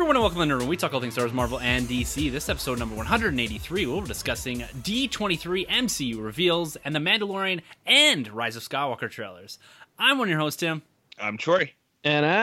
Everyone, and welcome to the Nerd Room. We talk all things Star Wars, Marvel, and DC. This episode number 183. We'll be discussing D23 MCU reveals and the Mandalorian and Rise of Skywalker trailers. I'm one of your hosts, Tim. I'm Troy. And I'm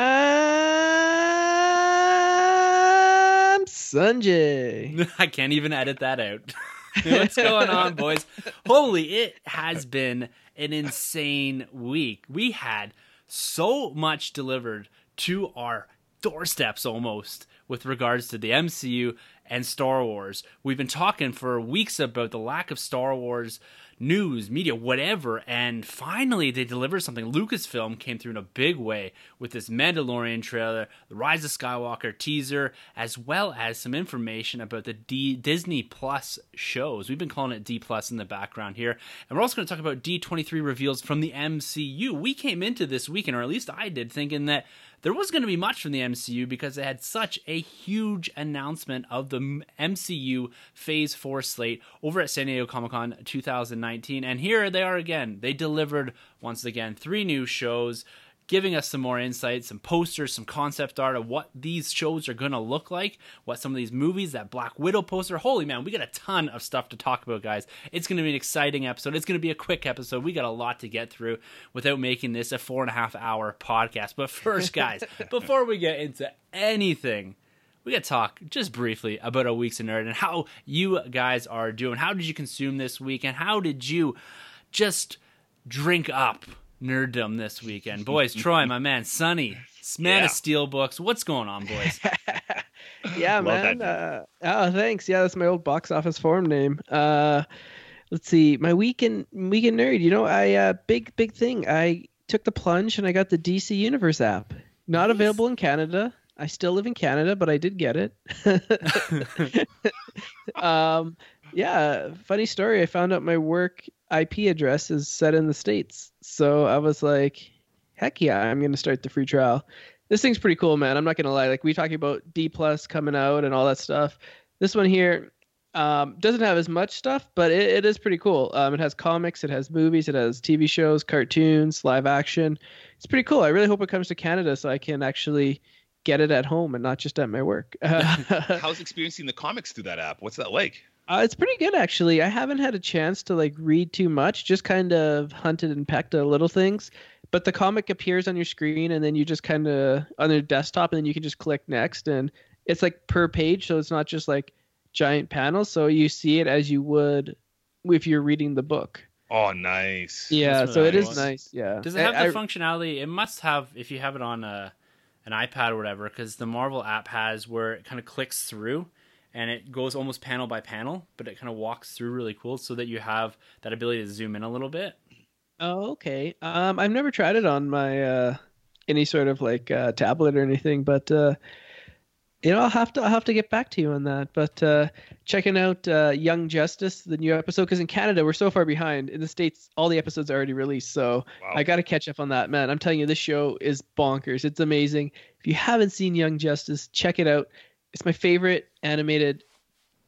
Sunjay. I can't even edit that out. What's going on, boys? Holy, it has been an insane week. We had so much delivered to our doorsteps almost with regards to the MCU and Star Wars. We've been talking for weeks about the lack of Star Wars news, media, whatever, and finally they delivered something. Lucasfilm came through in a big way with this Mandalorian trailer, the Rise of Skywalker teaser, as well as some information about the D- Disney Plus shows. We've been calling it D Plus in the background here, and we're also going to talk about D23 reveals from the MCU. We came into this weekend, or at least I did, thinking that there was going to be much from the MCU because they had such a huge announcement of the MCU Phase 4 slate over at San Diego Comic Con 2019. And here they are again. They delivered, once again, three new shows giving us some more insights, some posters, some concept art of what these shows are going to look like, what some of these movies, that Black Widow poster. Holy man, we got a ton of stuff to talk about, guys. It's going to be an exciting episode. It's going to be a quick episode. We got a lot to get through without making this a four and a half hour podcast. But first, guys, before we get into anything, we got to talk just briefly about our weeks in nerd and how you guys are doing. How did you consume this week, and how did you just drink up nerddom this weekend, boys? Troy, my man, Sonny, man Yeah. of steel books. What's going on, boys? yeah, man. Uh, oh, thanks. Yeah, that's my old box office forum name. Uh, let's see. My weekend weekend nerd. You know, I uh, big big thing. I took the plunge and I got the DC Universe app. Not Nice. available in Canada. I still live in Canada, but I did get it. um, yeah, funny story. I found out my work IP address is set in the states, so I was like, "Heck yeah, I'm gonna start the free trial." This thing's pretty cool, man. I'm not gonna lie. Like we talking about D plus coming out and all that stuff. This one here um, doesn't have as much stuff, but it, it is pretty cool. Um, it has comics, it has movies, it has TV shows, cartoons, live action. It's pretty cool. I really hope it comes to Canada so I can actually get it at home and not just at my work. How's experiencing the comics through that app? What's that like? Uh, it's pretty good actually. I haven't had a chance to like read too much, just kind of hunted and pecked at little things. But the comic appears on your screen, and then you just kind of on your desktop, and then you can just click next, and it's like per page, so it's not just like giant panels. So you see it as you would if you're reading the book. Oh, nice. Yeah, That's so really it is nice. nice. Yeah. Does it have I- the I- functionality? It must have if you have it on a an iPad or whatever, because the Marvel app has where it kind of clicks through and it goes almost panel by panel, but it kind of walks through really cool, so that you have that ability to zoom in a little bit. Oh, okay. Um, I've never tried it on my uh, any sort of like uh, tablet or anything, but uh, you know, I'll have to I'll have to get back to you on that. But uh, checking out uh, Young Justice, the new episode, because in Canada we're so far behind. In the states, all the episodes are already released, so Wow. I got to catch up on that. Man, I'm telling you, this show is bonkers. It's amazing. If you haven't seen Young Justice, check it out. It's my favorite animated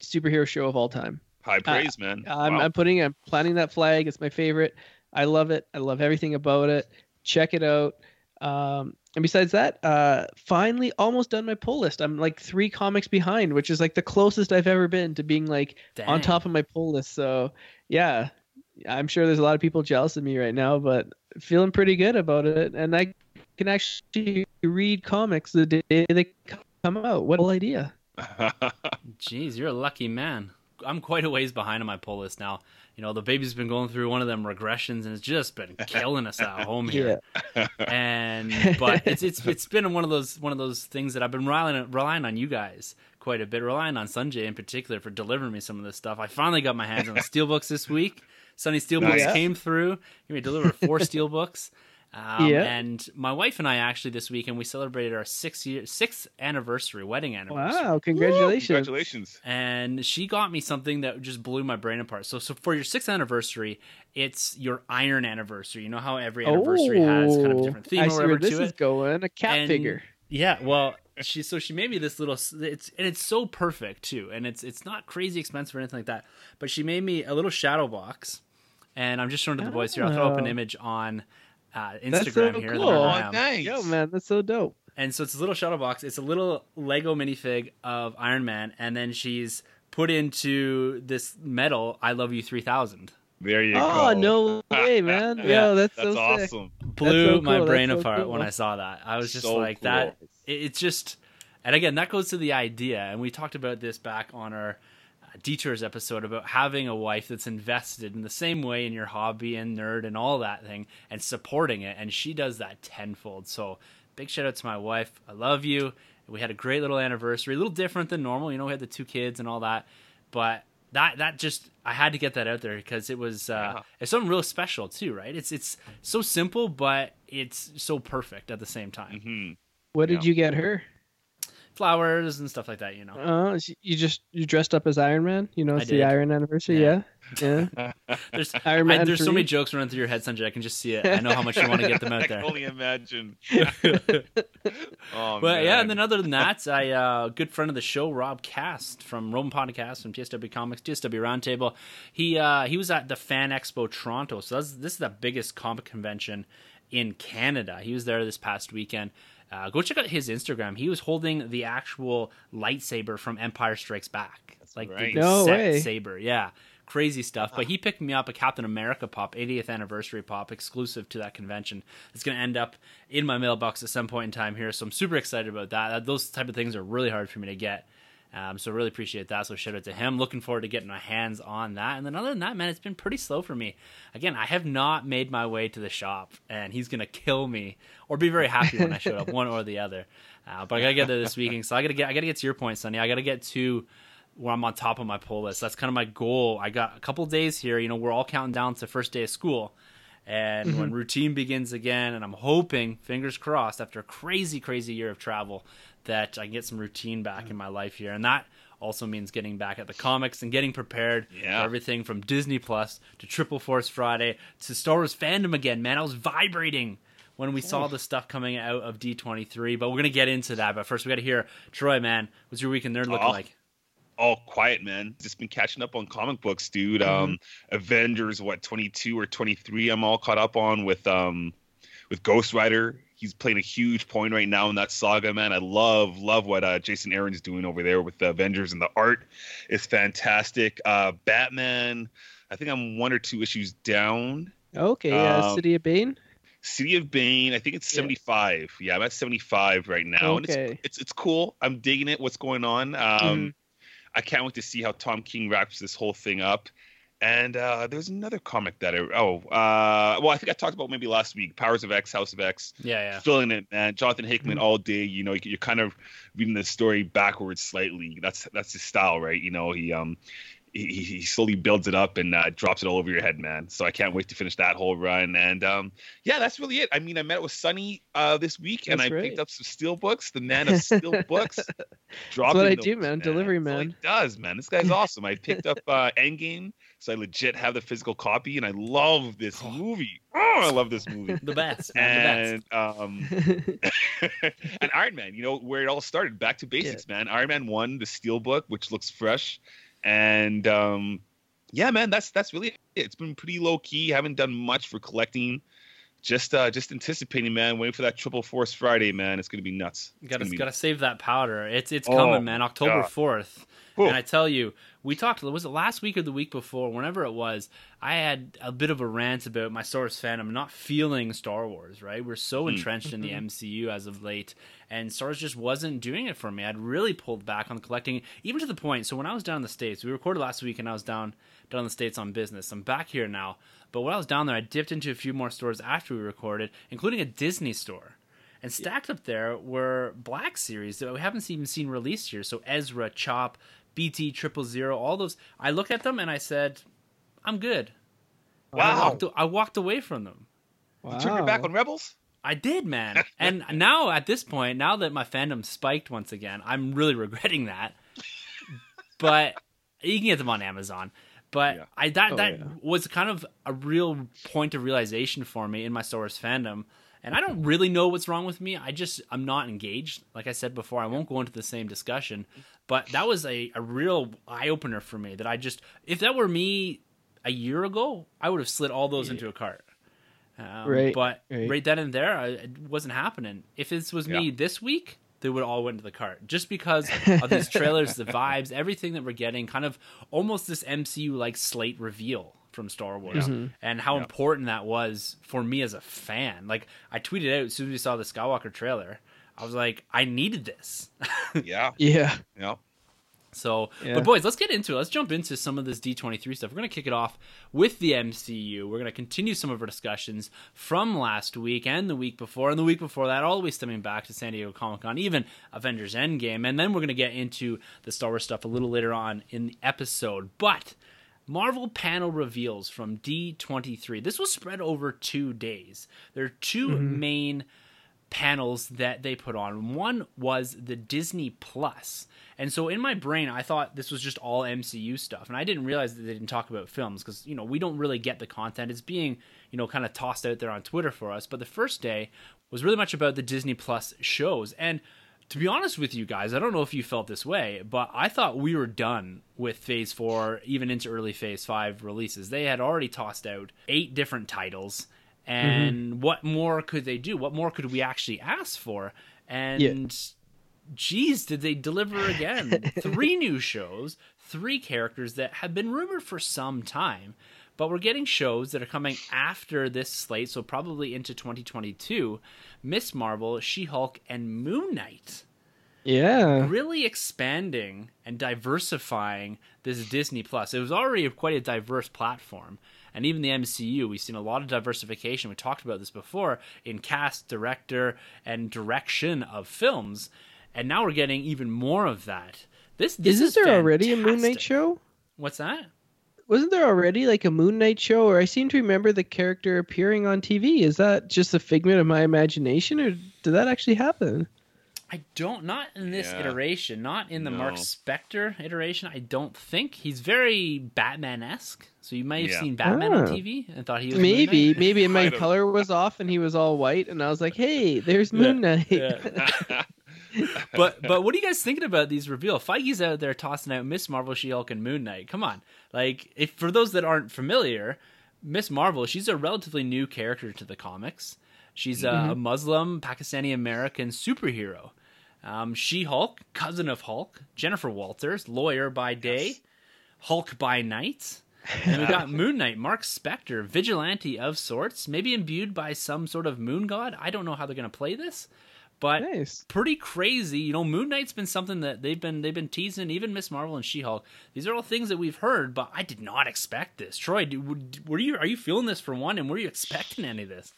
superhero show of all time. High praise, man. I'm, Wow. I'm putting, I'm planting that flag. It's my favorite. I love it. I love everything about it. Check it out. Um, and besides that, uh, finally almost done my pull list. I'm like three comics behind, which is like the closest I've ever been to being like on top of my pull list. So yeah, I'm sure there's a lot of people jealous of me right now, but feeling pretty good about it. And I can actually read comics the day they come out. What a cool idea. Jeez, you're a lucky man. I'm quite a ways behind on my pull list now. You know, the baby's been going through one of them regressions and it's just been killing us at home here. And but it's it's it's been one of those one of those things that I've been relying relying on you guys quite a bit, relying on Sunjay in particular for delivering me some of this stuff. I finally got my hands on the steelbooks this week. Sunny oh, Steelbooks Nice. came through. He me deliver four steelbooks. Um, Yeah. And my wife and I actually this weekend we celebrated our six year sixth anniversary, wedding anniversary. Wow, congratulations. Congratulations. And she got me something that just blew my brain apart. So, so for your sixth anniversary, it's your iron anniversary. You know how every anniversary has kind of a different theme Oh, I or see whatever where this to is it. going. A cat And- figure. Yeah, well, she so she made me this little it's and it's so perfect too, and it's it's not crazy expensive or anything like that. But she made me a little shadow box, and I'm just showing it to the boys here. I'll throw up an Oh. image on uh, That's Instagram so here. cool. that Oh, I am. nice. Yo, man, that's so dope. And so it's a little shadow box. It's a little Lego minifig of Iron Man, and then she's put into this metal "I Love You 3000." There you Oh, go. Oh no way, man. Yeah. Yo, that's, That's so sick. awesome. blew so my cool, brain that's so apart cool. when I saw that. I was just So like that. cool. It, it's just, and again, that goes to the idea, and we talked about this back on our detours episode about having a wife that's invested in the same way in your hobby and nerd and all that thing, and supporting it, and she does that tenfold. So big shout out to my wife. I love you. We had a great little anniversary, a little different than normal. You know, we had the two kids and all that, but that that just I had to get that out there because it was uh, Yeah. it's something real special too, right? It's it's so simple, but it's so perfect at the same time. hmm What did Yeah. you get her? Flowers and stuff like that, you know. Uh, she- you just you dressed up as Iron Man. You know, it's the Iron anniversary. Yeah. Yeah, yeah. There's Iron I- Man there's so many jokes running through your head, Sunjay. I can just see it. I know how much you want to get them out I out can there. only imagine. oh, But yeah, and then other than that, I uh, good friend of the show, Rob Cast from Roman Podcast from TSW Comics, TSW Roundtable. He uh, he was at the Fan Expo Toronto, so that's, this is the biggest comic convention in Canada. He was there this past weekend. Uh, go check out his Instagram. He was holding the actual lightsaber from Empire Strikes Back. It's like right. the, the No set way. saber. Yeah, crazy stuff. But he picked me up a Captain America pop, 80th anniversary pop, exclusive to that convention. It's going to end up in my mailbox at some point in time here. So I'm super excited about that. That- Those type of things are really hard for me to get. Um, so really appreciate that. So shout out to him. Looking forward to getting my hands on that. And then other than that, man, it's been pretty slow for me. Again, I have not made my way to the shop, and he's gonna kill me or be very happy when I show up, one or the other. Uh, but I gotta get there this weekend. So I gotta get I gotta get to your point, Sonny. I gotta get to where I'm on top of my pull list. That's kind of my goal. I got a couple days here. You know, we're all counting down to first day of school. And mm-hmm. when routine begins again, and I'm hoping, fingers crossed, after a crazy, crazy year of travel, that I can get some routine back in my life here. And that also means getting back at the comics and getting prepared Yeah. for everything from Disney Plus to Triple Force Friday to Star Wars fandom again. Man, I was vibrating when we saw the stuff coming out of D23, but we're going to get into that. But first, we got to hear Troy, man, what's your weekend nerd looking Oh. like? All quiet, man. Just been catching up on comic books, dude. Um, Avengers, what twenty two or twenty three? I'm all caught up on with um, with Ghost Rider. He's playing a huge point right now in that saga, man. I love love what uh, Jason Aaron's doing over there with the Avengers, and the art is fantastic. Uh, Batman. I think I'm one or two issues down. Okay, uh, Um, City of Bane. City of Bane. I think it's Yeah. 75. Yeah, I'm at 75 right now, and Okay. it's, it's it's cool. I'm digging it. What's going on? Um, Mhm. I can't wait to see how Tom King wraps this whole thing up. And uh, there's another comic that I oh uh, well I think I talked about maybe last week. Powers of X, House of X, Yeah, yeah. filling it, man. Jonathan Hickman Mhm. all day. You know, you're kind of reading the story backwards slightly. That's that's his style, right? You know, he um he, he slowly builds it up and uh, drops it all over your head, man. So I can't wait to finish that whole run. And um, yeah, that's really it. I mean, I met with Sunny uh, this week, and I That's right. picked up some steel books. The man of steel books. That's what I those, do, man. Delivery That's all he man. does, man. This guy's awesome. I picked up uh, Endgame, so I legit have the physical copy, and I love this Oh. movie. Oh, I love this movie. The best. man, the best. and um, and Iron Man, you know where it all started. Back to basics, man. Iron Man one, the steel book, which looks fresh, and um, yeah, man, that's that's really it. It's been pretty low key. Haven't done much for collecting. Just uh, just anticipating, man. Waiting for that Triple Force Friday, man. It's gonna be nuts. It's Gotta gonna be gotta save that powder. It's it's Oh, coming, man. October God. fourth. Whew. And I tell you, we talked. Was it last week or the week before? Whenever it was, I had a bit of a rant about my Star Wars fandom not feeling Star Wars. Right, we're so Hmm. entrenched in the. MCU as of late, and Star Wars just wasn't doing it for me. I'd really pulled back on collecting, even to the point. So when I was down in the states, we recorded last week, and I was down down in the states on business. I'm back here now, but when I was down there, I dipped into a few more stores after we recorded, including a Disney store. And stacked up there were Black Series that we haven't even seen released here. So Ezra, Chop, BT, Triple Zero, all those. I looked at them and I said, "I'm good." And I Wow. walked, I walked away from them. Wow. You turned your back on Rebels? I did, man. and now at this point, now that my fandom spiked once again, I'm really regretting that. but you can get them on Amazon. But Yeah. I that Oh, that yeah. was kind of a real point of realization for me in my Star Wars fandom. And I don't really know what's wrong with me. I just I'm not engaged. Like I said before, I won't go into the same discussion. But that was a, a real eye opener for me that I just if that were me a year ago, I would have slid all those into a cart. Um, Right, But right. right then and there, I, it wasn't happening. If this was me this week, they would all went to the cart just because of these trailers, the vibes, everything that we're getting. Kind of almost this MCU like slate reveal from Star Wars, mm-hmm. and how Yeah. important that was for me as a fan. Like I tweeted out as soon as we saw the Skywalker trailer. I was like, I needed this. Yeah. Yeah. Yeah. So, Yeah. but boys, let's get into it. Let's jump into some of this D23 stuff. We're going to kick it off with the MCU. We're going to continue some of our discussions from last week and the week before, and the week before that, all the way stemming back to San Diego Comic Con, even Avengers Endgame. And then we're going to get into the Star Wars stuff a little later on in the episode. But Marvel panel reveals from D23. This was spread over two days. There are 2 mm-hmm. main panels that they put on. One was the Disney Plus. And so in my brain, I thought this was just all MCU stuff. And I didn't realize that they didn't talk about films because, you know, we don't really get the content. It's being, you know, kind of tossed out there on Twitter for us. But the first day was really much about the Disney Plus shows. And to be honest with you guys, I don't know if you felt this way, but I thought we were done with Phase 4, even into early Phase 5 releases. They had already tossed out eight different titles. Mm-hmm. And what more could they do? What more could we actually ask for? And geez, did they deliver again? three new shows, three characters that have been rumored for some time, but we're getting shows that are coming after this slate, so probably into 2022. Miss Marvel, She Hulk, and Moon Knight Yeah. really expanding and diversifying this Disney Plus. It was already quite a diverse platform. And even the MCU, we've seen a lot of diversification. We talked about this before in cast, director, and direction of films. And now we're getting even more of that. This, this Isn't is there already a Moon Knight show? What's that? Wasn't there already like a Moon Knight show? Or I seem to remember the character appearing on TV. Is that just a figment of my imagination, or did that actually happen? I don't, not in this Yeah. iteration, not in the Mark No. Spector iteration. I don't think he's very Batman esque. So you might have Yeah. seen Batman on Ah. TV and thought he was Moon Maybe, Knight. maybe my color was off and he was all white, and I was like, "Hey, there's Moon Knight." Yeah. but but what are you guys thinking about these reveal? Feige's out there tossing out Miss Marvel, She Hulk, and Moon Knight. Come on, like if for those that aren't familiar, Miss Marvel, she's a relatively new character to the comics. She's a, a Muslim Pakistani American superhero. Um, she Hulk, cousin of Hulk, Jennifer Walters, lawyer by day, Hulk by night. And we got Moon Knight, Mark Spector, vigilante of sorts, maybe imbued by some sort of moon god. I don't know how they're going to play this, but nice. pretty crazy. You know, Moon Knight's been something that they've been they've been teasing. Even Miss Marvel and She Hulk. These are all things that we've heard, but I did not expect this. Troy, do, were you are you feeling this for one, and were you expecting any of this?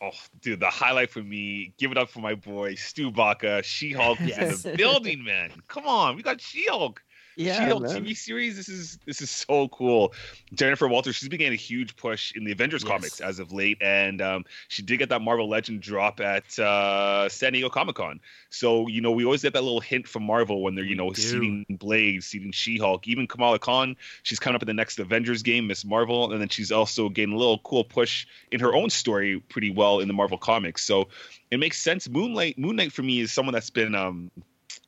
Oh, dude, the highlight for me, give it up for my boy Stu Baca. She Hulk is Yes. in the building, man. Come on, we got She Hulk. Yeah, She-Hulk man. TV series. This is this is so cool. Jennifer Walters, she's getting a huge push in the Avengers Yes. comics as of late, and um, she did get that Marvel Legend drop at uh, San Diego Comic Con. So you know we always get that little hint from Marvel when they're you know seeding Blade, seeding She-Hulk, even Kamala Khan. She's coming up in the next Avengers game, Miss Marvel, and then she's also getting a little cool push in her own story pretty well in the Marvel comics. So it makes sense. Moonlight, Moon Knight for me is someone that's been um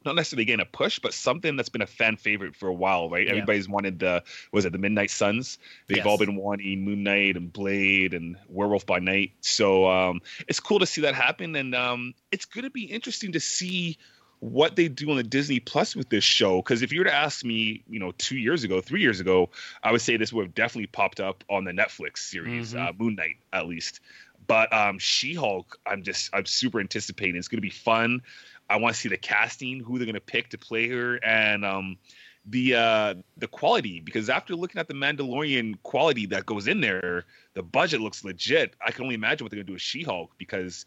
not necessarily getting a push, but something that's been a fan favorite for a while, right? Yeah. Everybody's wanted the was it the Midnight Suns? They've Yes. all been wanting Moon Knight and Blade and Werewolf by Night. So um, it's cool to see that happen, and um, it's going to be interesting to see what they do on the Disney Plus with this show. Because if you were to ask me, you know, two years ago, three years ago, I would say this would have definitely popped up on the Netflix series, Mhm. uh, Moon Knight, at least. But um, She-Hulk, I'm just I'm super anticipating. It's going to be fun. I want to see the casting, who they're going to pick to play her, and um, the uh, the quality. Because after looking at the Mandalorian quality that goes in there, the budget looks legit. I can only imagine what they're going to do with She-Hulk because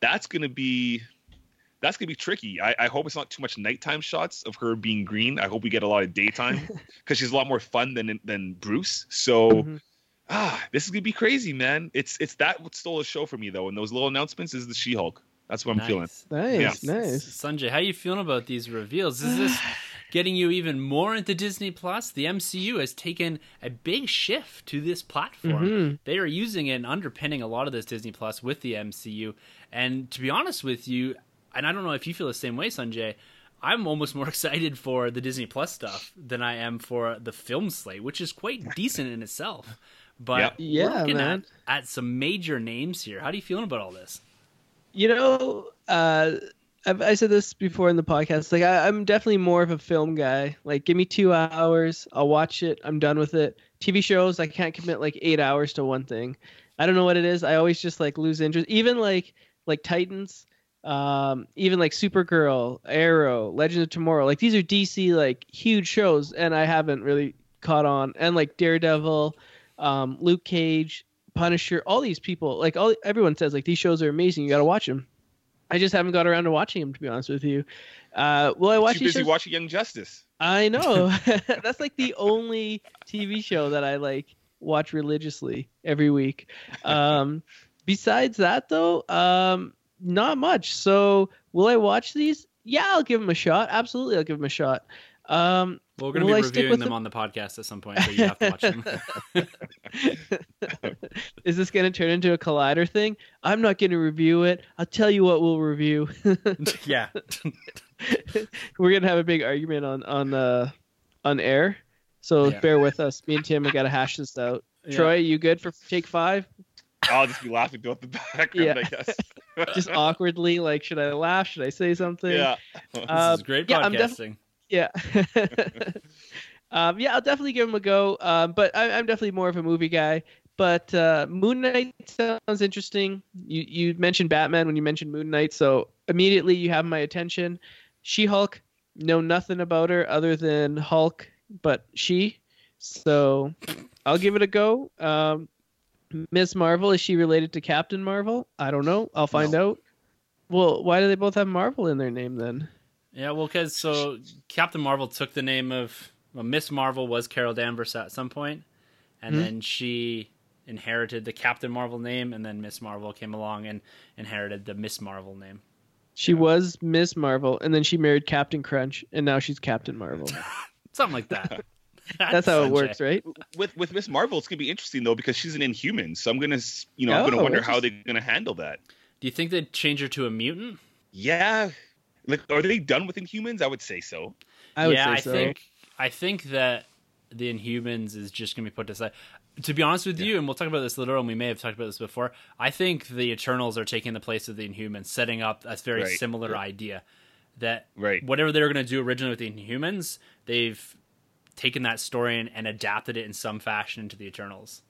that's going to be that's gonna be tricky. I, I hope it's not too much nighttime shots of her being green. I hope we get a lot of daytime because she's a lot more fun than than Bruce. So Mhm. ah, this is gonna be crazy, man. It's it's that what stole a show for me though. And those little announcements is the She-Hulk. That's what I'm nice. feeling. Nice, Yeah. nice. Sunjay, how are you feeling about these reveals? Is this getting you even more into Disney Plus? The MCU has taken a big shift to this platform. Mhm. They are using it and underpinning a lot of this Disney Plus with the MCU. And to be honest with you, and I don't know if you feel the same way, Sunjay, I'm almost more excited for the Disney Plus stuff than I am for the film slate, which is quite decent in itself. But Yep. we're Yeah, looking man. At, at some major names here. How do you feeling about all this? You know, uh, I've, I said this before in the podcast. Like, I, I'm definitely more of a film guy. Like, give me two hours, I'll watch it. I'm done with it. TV shows, I can't commit like eight hours to one thing. I don't know what it is. I always just like lose interest. Even like like Titans, um, even like Supergirl, Arrow, Legend of Tomorrow. Like these are DC like huge shows, and I haven't really caught on. And like Daredevil, um, Luke Cage, Punisher, all these people, like all everyone says, like these shows are amazing. You got to watch them. I just haven't got around to watching them, to be honest with you. Uh, will I watch Too busy shows? watching Young Justice. I know. That's like the only TV show that I like watch religiously every week. Um, besides that, though, um, not much. So, will I watch these? Yeah, I'll give them a shot. Absolutely, I'll give them a shot. Um, Well, we're going to be stick reviewing them them? on the podcast at some point, so you have to watch them. is this going to turn into a collider thing? I'm not going to review it. I'll tell you what we'll review. yeah. We're going to have a big argument on on uh, on air. So Yeah. bear with us. Me and Tim have got to hash this out. Yeah. Troy, you good for take five? I'll just be laughing throughout the background, Yeah. I guess. Just awkwardly, like, should I laugh? Should I say something? yeah. This Uh, is great yeah, I'm def- podcasting. Yeah. um, yeah, I'll definitely give him a go. Um, but I, I'm definitely more of a movie guy. But uh, Moon Knight sounds interesting. You you mentioned Batman when you mentioned Moon Knight, so immediately you have my attention. She Hulk, know nothing about her other than Hulk, but she. So I'll give it a go. Um, Miss Marvel is she related to Captain Marvel? I don't know. I'll find out. Well, why do they both have Marvel in their name then? Yeah, well, because so Captain Marvel took the name of well, Miss Marvel was Carol Danvers at some point, and Hmm. then she inherited the Captain Marvel name, and then Miss Marvel came along and inherited the Miss Marvel name. She was Miss Marvel, and then she married Captain Crunch, and now she's Captain Marvel. Something like that. That's how it works, right? With with Miss Marvel, it's gonna be interesting though because she's an Inhuman. So I'm gonna, you know, I'm gonna Oh, wonder how they're gonna handle that. Do you think they'd change her to a mutant? Yeah. Like, are they done with Inhumans? I would say so. I would yeah, say I so. think I think that the Inhumans is just going to be put aside. To be honest with you, and we'll talk about this later, and we may have talked about this before. I think the Eternals are taking the place of the Inhumans, setting up a very Right. similar idea that Right. whatever they were going to do originally with the Inhumans, they've taken that story and, and adapted it in some fashion into the Eternals.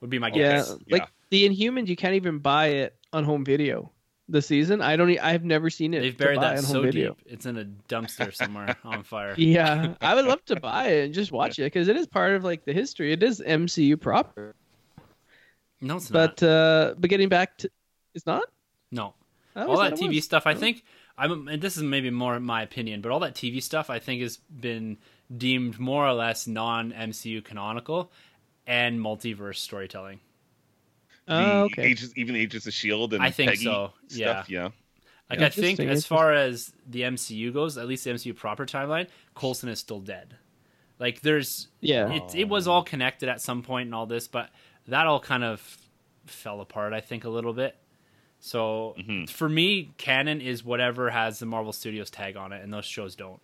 Would be my guess. yeah, guess. like Yeah. the Inhumans, you can't even buy it on home video. The season, I don't. I've never seen it. They've buried that so video. deep; it's in a dumpster somewhere on fire. Yeah, I would love to buy it and just watch it because it is part of like the history. It is MCU proper. No, it's not. But uh but getting back to, it's not. No, all that TV was. stuff, I think, I'm, and this is maybe more my opinion, but all that TV stuff, I think, has been deemed more or less non MCU canonical and multiverse storytelling. The Oh, okay. Agents, even Agents of Shield and I think Peggy so, Stuff, yeah. Like, Yeah, I think as far as the MCU goes, at least the MCU proper timeline, Coulson is still dead. Like, there's, Yeah. it, it was all connected at some point and all this, but that all kind of fell apart, I think, a little bit. So Mhm. for me, canon is whatever has the Marvel Studios tag on it, and those shows don't.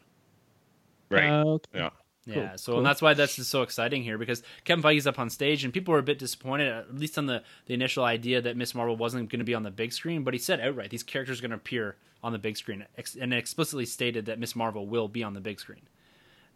Right. Uh, okay. yeah. Yeah, Cool, so cool. and that's why this is so exciting here because Kevin Feige's up on stage and people were a bit disappointed, at least on the, the initial idea that Miss Marvel wasn't going to be on the big screen. But he said outright these characters are going to appear on the big screen, ex- and explicitly stated that Miss Marvel will be on the big screen.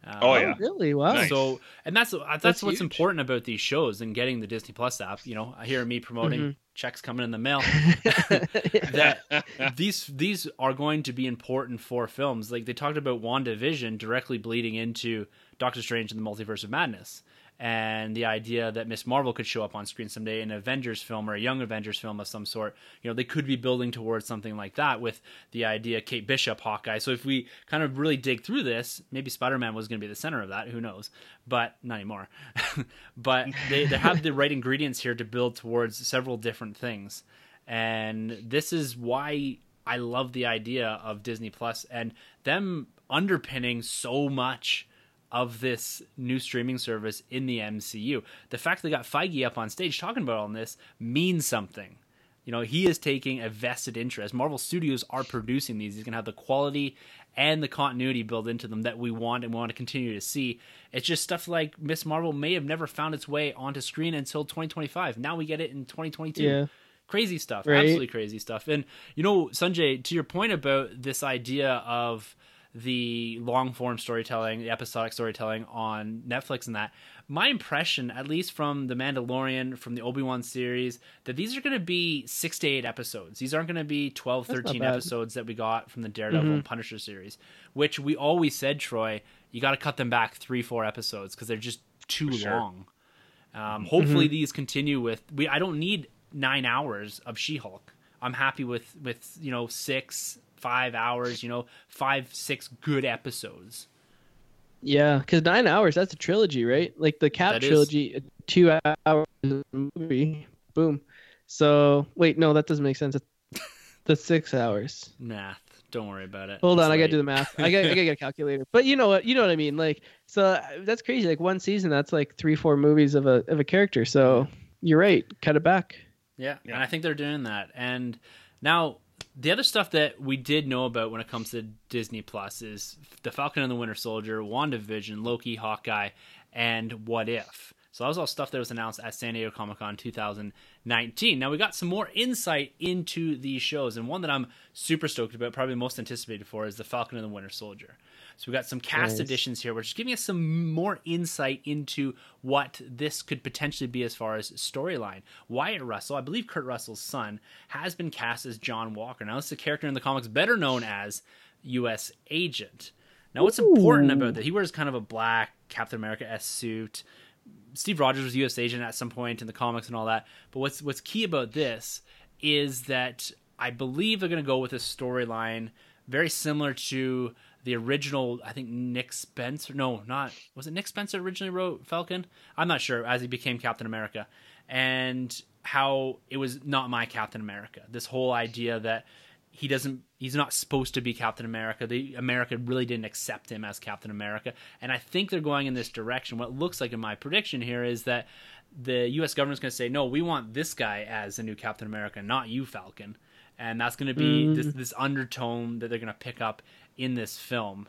Uh, Oh, yeah. really? Wow. Nice. So, and that's that's, That's what's huge. important about these shows and getting the Disney Plus app. You know, I hear me promoting Mhm. checks coming in the mail. that these these are going to be important for films. Like they talked about WandaVision directly bleeding into Doctor Strange and the Multiverse of Madness. and the idea that Miss Marvel could show up on screen someday in an Avengers film or a Young Avengers film of some sort. You know, they could be building towards something like that with the idea Kate Bishop, Hawkeye. So if we kind of really dig through this, maybe Spider Man was going to be the center of that. Who knows? But not anymore. but they, they have the right ingredients here to build towards several different things. And this is why I love the idea of Disney Plus and them underpinning so much of this new streaming service in the MCU. The fact they got Feige up on stage talking about all this means something. You know, he is taking a vested interest. Marvel Studios are producing these. He's going to have the quality and the continuity built into them that we want and we want to continue to see. It's just stuff like Miss Marvel may have never found its way onto screen until 2025. Now we get it in 2022. Yeah. Crazy stuff. Right? Absolutely crazy stuff. And, you know, Sunjay, to your point about this idea of the long form storytelling, the episodic storytelling on Netflix and that. My impression, at least from The Mandalorian, from the Obi Wan series, that these are going to be six to eight episodes. These aren't going to be 12, That's 13 episodes that we got from the Daredevil mm-hmm. and Punisher series, which we always said, Troy, you got to cut them back three, four episodes because they're just too sure. long. Um, mm-hmm. hopefully, mm-hmm. these continue with. We I don't need nine hours of She Hulk. I'm happy with with you know six five hours, you know, five, six good episodes. Yeah, because nine hours, that's a trilogy, right? Like the Cap that trilogy, is... two hours movie. Boom. So, wait, no, that doesn't make sense. the six hours. Math. Don't worry about it. Hold it's on, late. I gotta do the math. I gotta, I gotta get a calculator. But you know what? You know what I mean. Like, so uh, that's crazy. Like one season, that's like three, four movies of a of a character. So you're right. Cut it back. Yeah, yeah. and I think they're doing that. And now the other stuff that we did know about when it comes to Disney Plus is the Falcon and the Winter Soldier, WandaVision, Loki, Hawkeye, and What If. So that was all stuff that was announced at San Diego Comic Con 2019. Now we got some more insight into these shows, and one that I'm super stoked about, probably most anticipated for, is the Falcon and the Winter Soldier. So we got some cast nice. additions here, which is giving us some more insight into what this could potentially be as far as storyline. Wyatt Russell, I believe Kurt Russell's son, has been cast as John Walker. Now, this is a character in the comics better known as U.S. Agent. Now, what's Ooh. important about that? He wears kind of a black Captain America S suit. Steve Rogers was U.S. agent at some point in the comics and all that. But what's what's key about this is that I believe they're going to go with a storyline very similar to the original I think Nick Spencer no not was it Nick Spencer originally wrote Falcon? I'm not sure as he became Captain America. And how it was not my Captain America. This whole idea that he doesn't he's not supposed to be Captain America. The America really didn't accept him as Captain America. And I think they're going in this direction. What looks like in my prediction here is that the US government's going to say no we want this guy as the new Captain America not you Falcon. And that's going to be mm. this this undertone that they're going to pick up in this film.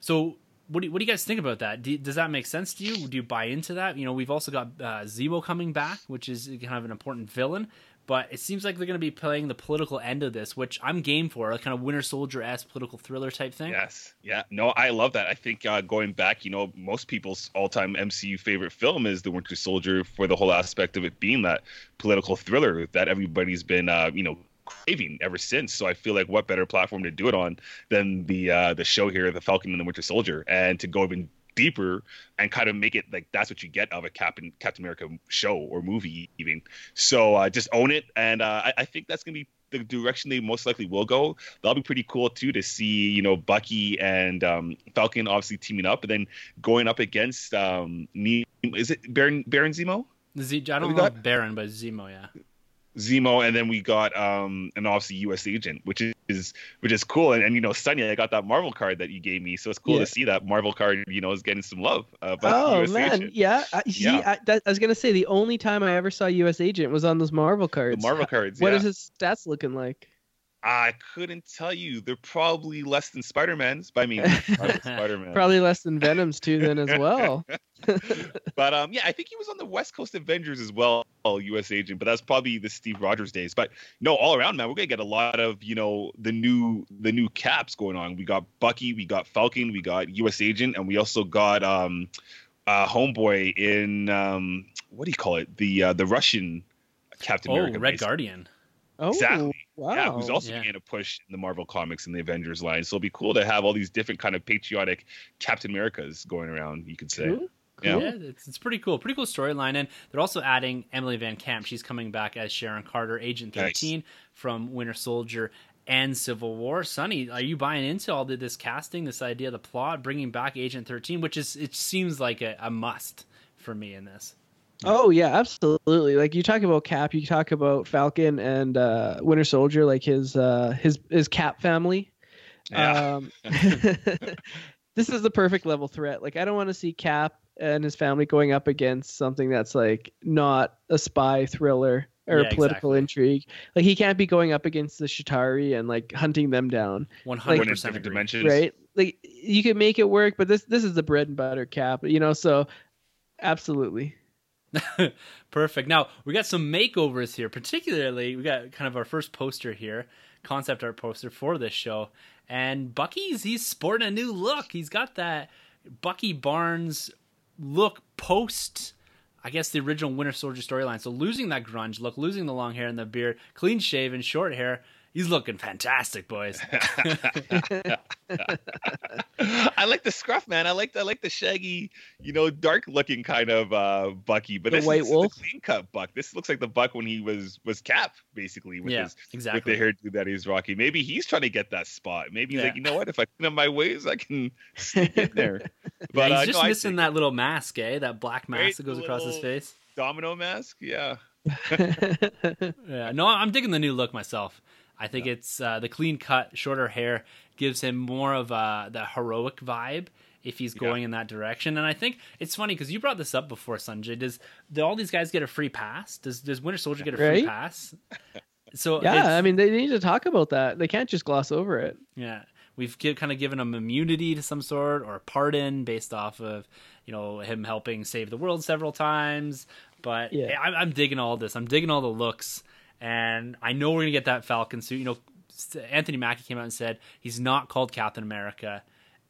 So, what do you, what do you guys think about that? Do, does that make sense to you? Do you buy into that? You know, we've also got uh, Zemo coming back, which is kind of an important villain. But it seems like they're going to be playing the political end of this, which I'm game for, a kind of Winter Soldier esque political thriller type thing. Yes, yeah, no, I love that. I think uh, going back, you know, most people's all time MCU favorite film is the Winter Soldier for the whole aspect of it being that political thriller that everybody's been, uh, you know, craving ever since. So I feel like what better platform to do it on than the uh, the show here, The Falcon and the Winter Soldier, and to go even deeper and kind of make it like that's what you get of a Captain Captain America show or movie even. So uh, just own it, and uh, I, I think that's gonna be the direction they most likely will go. That'll be pretty cool too to see, you know, Bucky and um, Falcon obviously teaming up, and then going up against um, is it Baron Baron Zemo? Z- I don't know Baron, but Zemo, yeah. Zemo, and then we got um and obviously U.S. Agent, which is which is cool. And, and you know, Sunny, I got that Marvel card that you gave me, so it's cool yeah. to see that Marvel card. You know, is getting some love. Uh, oh US man, Agent. yeah. I, see, yeah. I, that, I, was gonna say the only time I ever saw U.S. Agent was on those Marvel cards. The Marvel cards. What yeah. is his stats looking like? I couldn't tell you. They're probably less than Spider Man's. I mean, Spider Man. probably less than Venom's too, then as well. but um, yeah, I think he was on the West Coast Avengers as well, U.S. agent. But that's probably the Steve Rogers days. But no, all around, man, we're gonna get a lot of you know the new the new caps going on. We got Bucky, we got Falcon, we got U.S. agent, and we also got um, uh, Homeboy in um, what do you call it? The uh, the Russian Captain oh, America. Red Guardian. Oh, exactly. Wow. Yeah, who's also yeah. began to push in the Marvel comics and the Avengers line. So it'll be cool to have all these different kind of patriotic Captain Americas going around. You could say. Cool. Yeah. Yeah, it's, it's pretty cool. Pretty cool storyline. And they're also adding Emily Van Camp. She's coming back as Sharon Carter, Agent Nice. 13 from Winter Soldier and Civil War. Sonny, are you buying into all of this casting, this idea, the plot, bringing back Agent 13, which is, it seems like a, a must for me in this. Oh yeah, absolutely. Like you talk about Cap, you talk about Falcon and uh, Winter Soldier, like his uh, his his Cap family. Yeah. Um, this is the perfect level threat. Like I don't want to see Cap and his family going up against something that's like not a spy thriller or Yeah, a political exactly. intrigue. Like he can't be going up against the Chitauri and like hunting them down, 100% Going in different agree. dimensions. right? Like you can make it work, but this this is the bread and butter Cap, you know. So absolutely. Perfect. Now we got some makeovers here. Particularly, we got kind of our first poster here, concept art poster for this show. And Bucky's he's sporting a new look. He's got that Bucky Barnes look post. I guess the original Winter Soldier storyline. So losing that grunge look, losing the long hair and the beard, clean shaven, short hair. He's looking fantastic, boys. I like the scruff, man. I like I like the shaggy, you know, dark looking kind of uh Bucky. But The this White is Wolf? the clean cut Buck. This looks like the Buck when he was was Cap, basically, with yeah, his with the hairdo that he's rocking. Maybe he's trying to get that spot. Maybe Yeah. like, you know what? If I clean up my ways, I can sneak in there. Yeah, But he's uh, just no, missing think that little mask, eh? That black mask Right, that goes across his face. domino mask. Yeah. Yeah, no, I'm digging the new look myself. I think it's uh, the clean cut, shorter hair gives him more of uh, the heroic vibe if he's Yeah. going in that direction. And I think it's funny because you brought this up before, Sunjay. Does do all these guys get a free pass? Does Does Winter Soldier get a free Right? pass? So yeah, I mean they need to talk about that. They can't just gloss over it. yeah, we've gi- kind of given him immunity to some sort or a pardon based off of you know him helping save the world several times. But Yeah. I, I'm digging all this. I'm digging all the looks, and I know we're gonna get that Falcon suit. You know, Anthony Mackie came out and said he's not called Captain America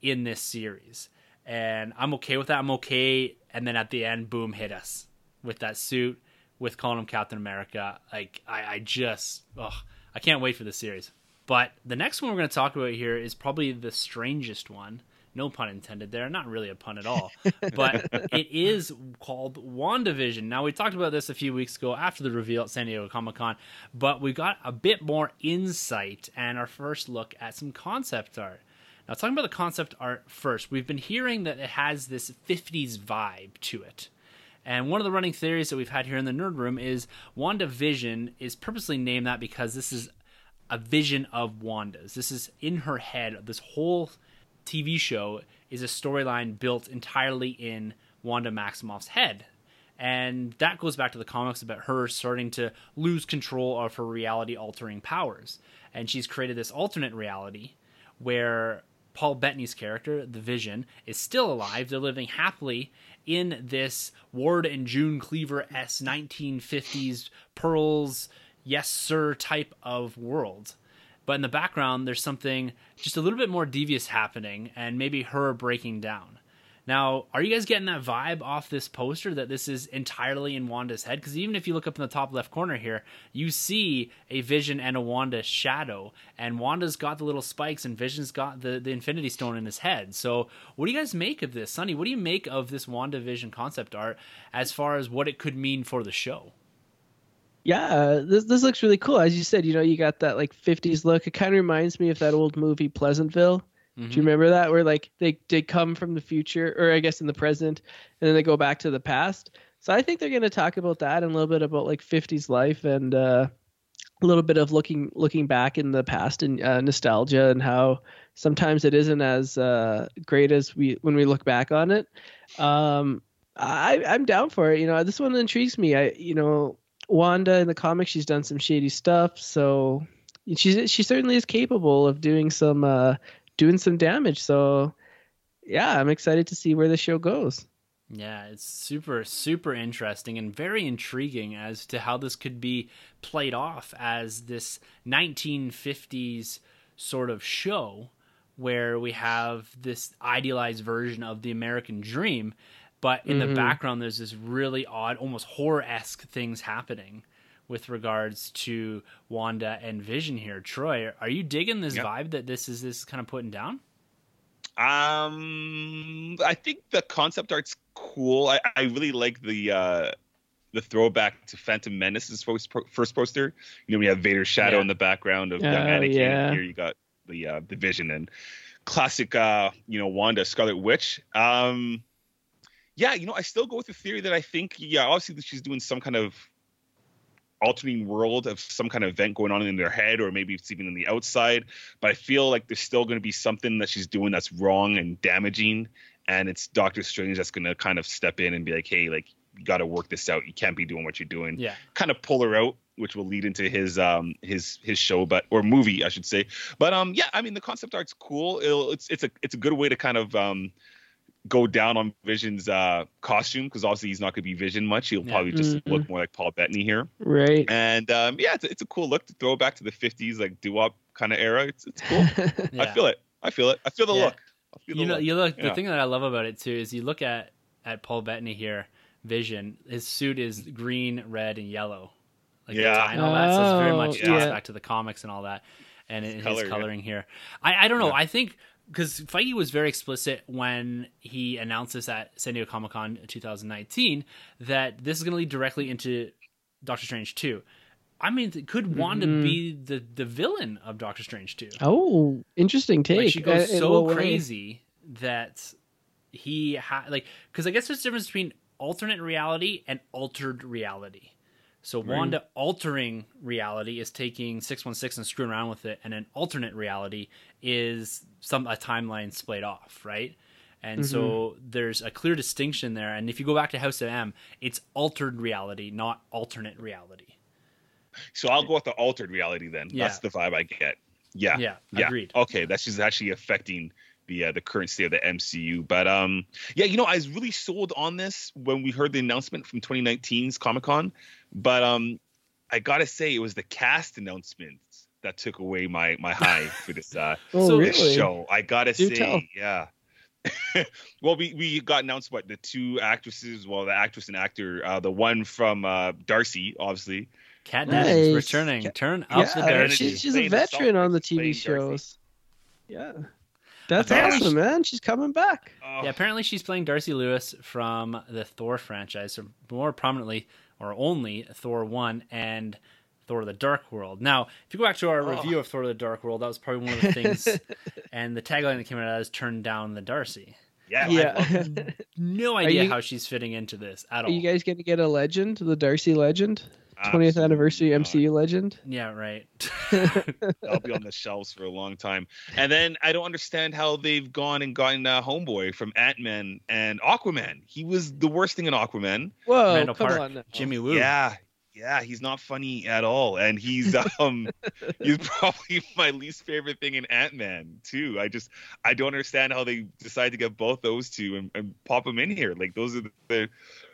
in this series, and I'm okay with that. I'm okay. And then at the end, boom, hit us with that suit with calling him Captain America. Like I, I just, ugh, I can't wait for the series. But the next one we're going to talk about here is probably the strangest one. No pun intended there. Not really a pun at all. But it is called WandaVision. Now, we talked about this a few weeks ago after the reveal at San Diego Comic Con, but we got a bit more insight and our first look at some concept art. Now, talking about the concept art first, we've been hearing that it has this 50s vibe to it. And one of the running theories that we've had here in the Nerd Room is WandaVision is purposely named that because this is a vision of Wanda's. This is in her head. This whole TV show is a storyline built entirely in Wanda Maximoff's head. And that goes back to the comics about her starting to lose control of her reality altering powers. And she's created this alternate reality where Paul Bettany's character, the Vision, is still alive. They're living happily in this Ward and June Cleaver S 1950s pearls, yes sir type of world. But in the background, there's something just a little bit more devious happening, and maybe her breaking down. Now, are you guys getting that vibe off this poster that this is entirely in Wanda's head? Because even if you look up in the top left corner here, you see a Vision and a Wanda shadow, and Wanda's got the little spikes, and Vision's got the, the Infinity Stone in his head. So, what do you guys make of this, Sonny? What do you make of this Wanda Vision concept art as far as what it could mean for the show? Yeah, this this looks really cool. As you said, you know, you got that like 50s look. It kind of reminds me of that old movie Pleasantville. Do you remember that where like they they come from the future or I guess in the present and then they go back to the past. So I think they're going to talk about that and a little bit about like 50s life and uh a little bit of looking looking back in the past and uh, nostalgia and how sometimes it isn't as uh, great as we when we look back on it. Um, I I'm down for it. You know, this one intrigues me. I you know Wanda in the comics she's done some shady stuff, so she's she certainly is capable of doing some uh, doing some damage. So yeah, I'm excited to see where the show goes. Yeah, it's super, super interesting and very intriguing as to how this could be played off as this 1950s sort of show where we have this idealized version of the American dream, but in the Mhm. background, there's this really odd, almost horror esque things happening with regards to Wanda and Vision here. Troy, are you digging this Yeah. vibe that this is this kind of putting down? Um, I think the concept art's cool. I, I really like the uh, the throwback to Phantom Menace's first, first poster. You know, we have Vader's shadow Yeah. in the background of Oh, young Anakin. yeah. Here you got the uh, the Vision and classic, uh, you know, Wanda Scarlet Witch. Um, yeah, you know, I still go with the theory that I think, yeah, obviously that she's doing some kind of alternating world of some kind of event going on in their head, or maybe it's even in the outside. But I feel like there's still going to be something that she's doing that's wrong and damaging, and it's Doctor Strange that's going to kind of step in and be like, hey, like you got to work this out. You can't be doing what you're doing. Yeah. Kind of pull her out, which will lead into his um his his show, but or movie, I should say. But um yeah, I mean the concept art's cool. It'll, it's it's a it's a good way to kind of um go down on Vision's uh costume because obviously he's not going to be Vision much. He'll Yeah. probably just Mhm. look more like Paul Bettany here. Right. And um yeah, it's a, it's a cool look to throw back to the 50s like doo-wop kind of era. It's it's cool. I feel it. I feel it. I feel the Yeah. look. I feel the you know, look. you look. The thing that I love about it too is you look at at Paul Bettany here, Vision. His suit is green, red, and yellow. Like the Yeah. tie and all that. So it's very Oh, much yeah. ties back to the comics and all that, and in his color, yeah. coloring here. I I don't know. Yeah. I think because Feige was very explicit when he announced this at San Diego Comic Con 2019 that this is going to lead directly into Doctor Strange 2. I mean, could Wanda Mhm. be the the villain of Doctor Strange 2? oh, interesting take. like she goes Uh, so what way? crazy that he ha- like because I guess there's a difference between alternate reality and altered reality. So Wanda altering reality is taking six one six and screwing around with it, and an alternate reality is some a timeline splayed off, right? And so Mm-hmm. there's a clear distinction there. And if you go back to House of M, it's altered reality, not alternate reality. So I'll go with the altered reality then. Yeah. That's the vibe I get. Yeah. Yeah, Yeah. agreed. Okay, that's just actually affecting the uh, the current state of the MCU. But um, yeah, you know, I was really sold on this when we heard the announcement from 2019's Comic Con. But um, I gotta say, it was the cast announcements that took away my my high for this uh Oh, So- this really? show. I gotta Do say, tell. yeah. well, we, we got announced what the two actresses, well, the actress and actor, uh, the one from uh, Darcy, obviously, Kat Nice. Dennings returning. Kat- Turn up the Darcy. she's, she's a Playing herself, veteran on the she's playing TV Darcy. shows. Yeah. That's Apparently awesome, man. She's coming back. oh, Yeah, apparently she's playing Darcy Lewis from the Thor franchise, or more prominently or only Thor 1 and Thor the Dark World. Now, if you go back to our Oh. review of Thor the Dark World, that was probably one of the things, and the tagline that came out of that is turn down the Darcy. yeah, Yeah. No idea you- how she's fitting into this at all. Are you guys going to get a legend, the Darcy legend? 20th anniversary not. MCU legend? yeah, right. That'll be on the shelves for a long time. And then I don't understand how they've gone and gotten uh, Homeboy from Ant Man and Aquaman. He was the worst thing in Aquaman. Whoa, Randall come Park, on now. Jimmy Woo. Yeah, yeah, he's not funny at all, and he's um he's probably my least favorite thing in Ant Man too. I just I don't understand how they decide to get both those two and, and pop them in here. Like those are the, the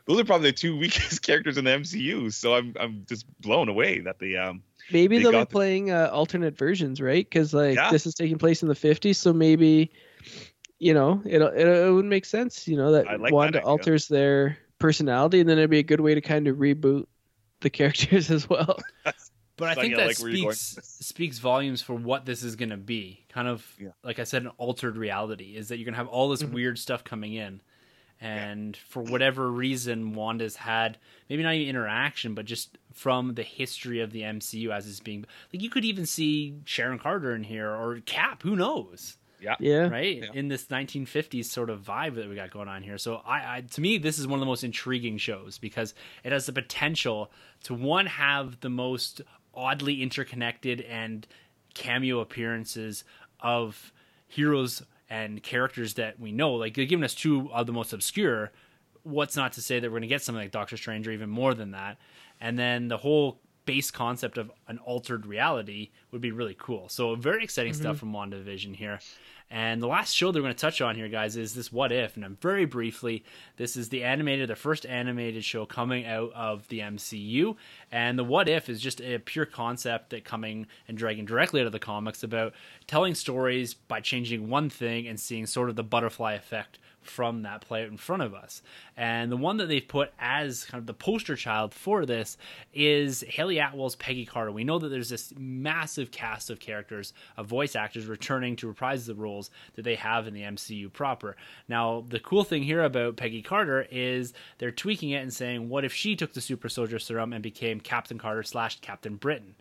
those are probably the two weakest characters in the MCU. So I'm I'm just blown away that they um Maybe They they'll be the- playing uh, alternate versions, right? Because like Yeah. this is taking place in the 50s, so maybe you know it it, it would make sense, you know, that like Wanda idea. alters their personality, and then it'd be a good way to kind of reboot the characters as well. But I Sonny, think that like where you're going speaks speaks volumes for what this is going to be. Kind of Yeah. like I said, an altered reality is that you're going to have all this Mhm. weird stuff coming in, and for whatever reason, Wanda's had maybe not even interaction, but just from the history of the MCU as it's being like you could even see Sharon Carter in here or Cap. Who knows? yeah. Yeah, right Yeah. in this 1950s sort of vibe that we got going on here so I, I to me this is one of the most intriguing shows because it has the potential to one have the most oddly interconnected and cameo appearances of heroes and characters that we know like they're giving us two of the most obscure. What's not to say that we're going to get something like doctor strange or even more than that? And then the whole base concept of an altered reality would be really cool so very exciting stuff mm-hmm. from wandavision here and the last show that we're going to touch on here, guys, is this What If. And I'm very briefly, this is the animated, the first animated show coming out of the MCU. And the What If is just a pure concept that coming and dragging directly out of the comics about telling stories by changing one thing and seeing sort of the butterfly effect from that play out in front of us. And the one that they've put as kind of the poster child for this is Hayley Atwell's Peggy Carter. We know that there's this massive cast of characters, of voice actors returning to reprise the roles roles that they have in the MCU proper. Now, the cool thing here about Peggy Carter is they're tweaking it and saying, what if she took the super soldier serum and became Captain Carter slash Captain Britain?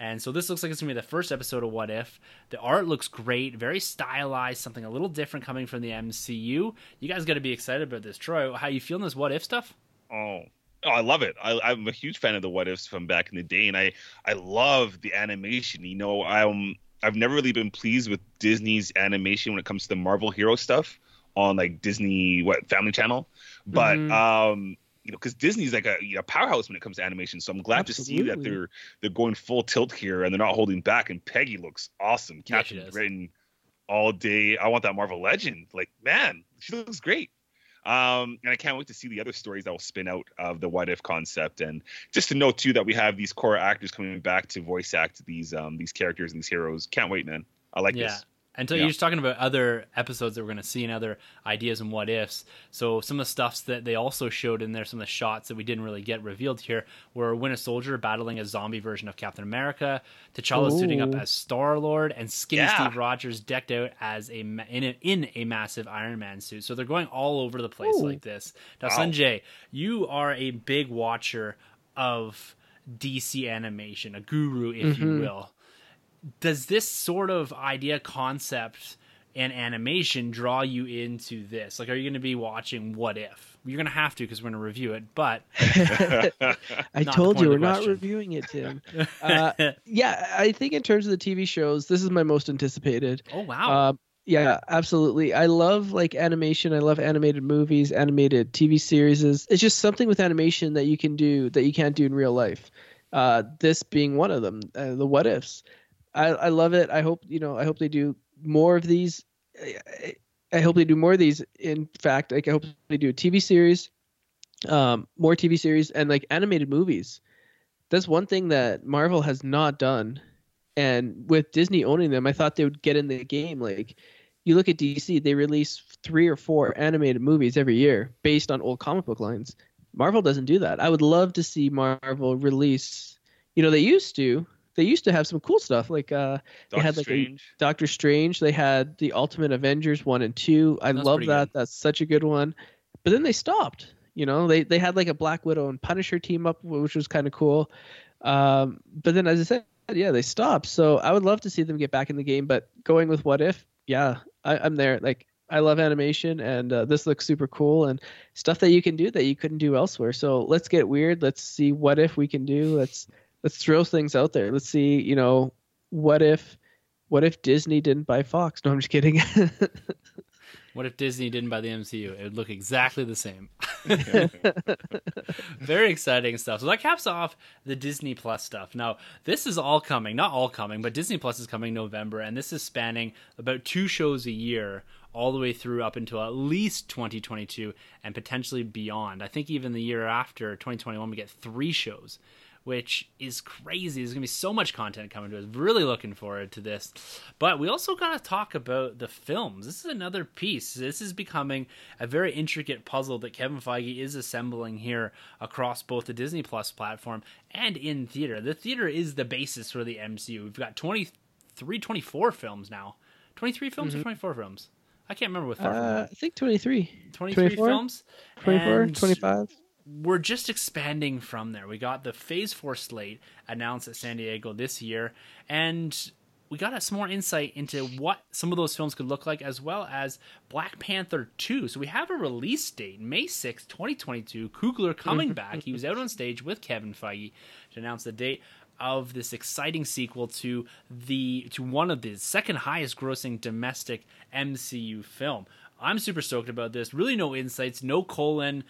And so this looks like it's gonna be the first episode of What If. The art looks great, very stylized, something a little different coming from the MCU. You guys got to be excited about this, Troy. How you feeling this What If stuff? Oh, oh, I love it. I, I'm a huge fan of the What Ifs from back in the day, and I I love the animation. You know, I'm I've never really been pleased with Disney's animation when it comes to the Marvel hero stuff on like Disney what Family Channel, but Mhm. um you know because Disney's like a you know, powerhouse when it comes to animation, so I'm glad to see that they're they're going full tilt here and they're not holding back. And Peggy looks awesome, Yeah, Captain. Britain all day. I want that Marvel Legend. Like man, she looks great. Um, and I can't wait to see the other stories that will spin out of the what if concept, and just to note too that we have these core actors coming back to voice act these um these characters and these heroes. Can't wait, man. I like yeah. this. Until Yeah. you're just talking about other episodes that we're going to see and other ideas and what ifs. So some of the stuffs that they also showed in there, some of the shots that we didn't really get revealed here, were Winter Soldier battling a zombie version of Captain America, T'Challa suiting up as Star Lord, and Skinny Yeah. Steve Rogers decked out as a in a, in a massive Iron Man suit. So they're going all over the place Ooh. like this. Now, Wow. Sunjay, you are a big watcher of DC animation, a guru, if you Mhm. will does this sort of idea concept and animation draw you into this like are you going to be watching what if you're going to have to because we're going to review it but I told you we're not reviewing it, Tim. Uh, yeah, I think in terms of the TV shows, this is my most anticipated. oh wow Um, yeah, absolutely. I love like animation. I love animated movies, animated TV series. It's just something with animation that you can do that you can't do in real life. Uh, this being one of them, uh, the what ifs. I, I love it. I hope you know. I hope they do more of these. I, I hope they do more of these. In fact, like I hope they do a TV series, um, more TV series, and like animated movies. That's one thing that Marvel has not done and with Disney owning them, I thought they would get in the game. Like, you look at DC, they release three or four animated movies every year based on old comic book lines. Marvel doesn't do that. I would love to see Marvel release. You know, they used to. They used to have some cool stuff like uh, They had, like, a- Strange. Doctor Strange. They had the Ultimate Avengers one and two. I That's love that. good. That's such a good one. But then they stopped. You know, they they had like a Black Widow and Punisher team up, which was kind of cool. Um, but then, as I said, yeah, they stopped. So I would love to see them get back in the game. But going with What If, yeah, I, I'm there. Like I love animation, and uh, this looks super cool and stuff that you can do that you couldn't do elsewhere. So let's get weird. Let's see what if we can do. Let's let's throw things out there. Let's see, you know, what if what if Disney didn't buy Fox? No, I'm just kidding. what if disney didn't buy the mcu it would look exactly the same very exciting stuff. So that caps off the Disney Plus stuff. Now, this is all coming, not all coming, but Disney Plus is coming November, and this is spanning about two shows a year, all the way through up until at least 2022 and potentially beyond. I think even the year after 2021, we get three shows. Which is crazy. There's gonna be so much content coming to us. Really looking forward to this. But we also gotta talk about the films. This is another piece. This is becoming a very intricate puzzle that Kevin Feige is assembling here across both the Disney Plus platform and in theater. The theater is the basis for the MCU. We've got 23, 24 films now. 23 films or 24 films? I can't remember what far uh, I think 23, 23 24? films. 24, And 25. We're just expanding from there. We got the Phase 4 slate announced at San Diego this year, and we got some more insight into what some of those films could look like, as well as Black Panther 2. So we have a release date, May 6th, 2022. Coogler coming back. He was out on stage with Kevin Feige to announce the date of this exciting sequel to the to one of the second highest grossing domestic MCU film. I'm super stoked about this. Really no insights, no colon,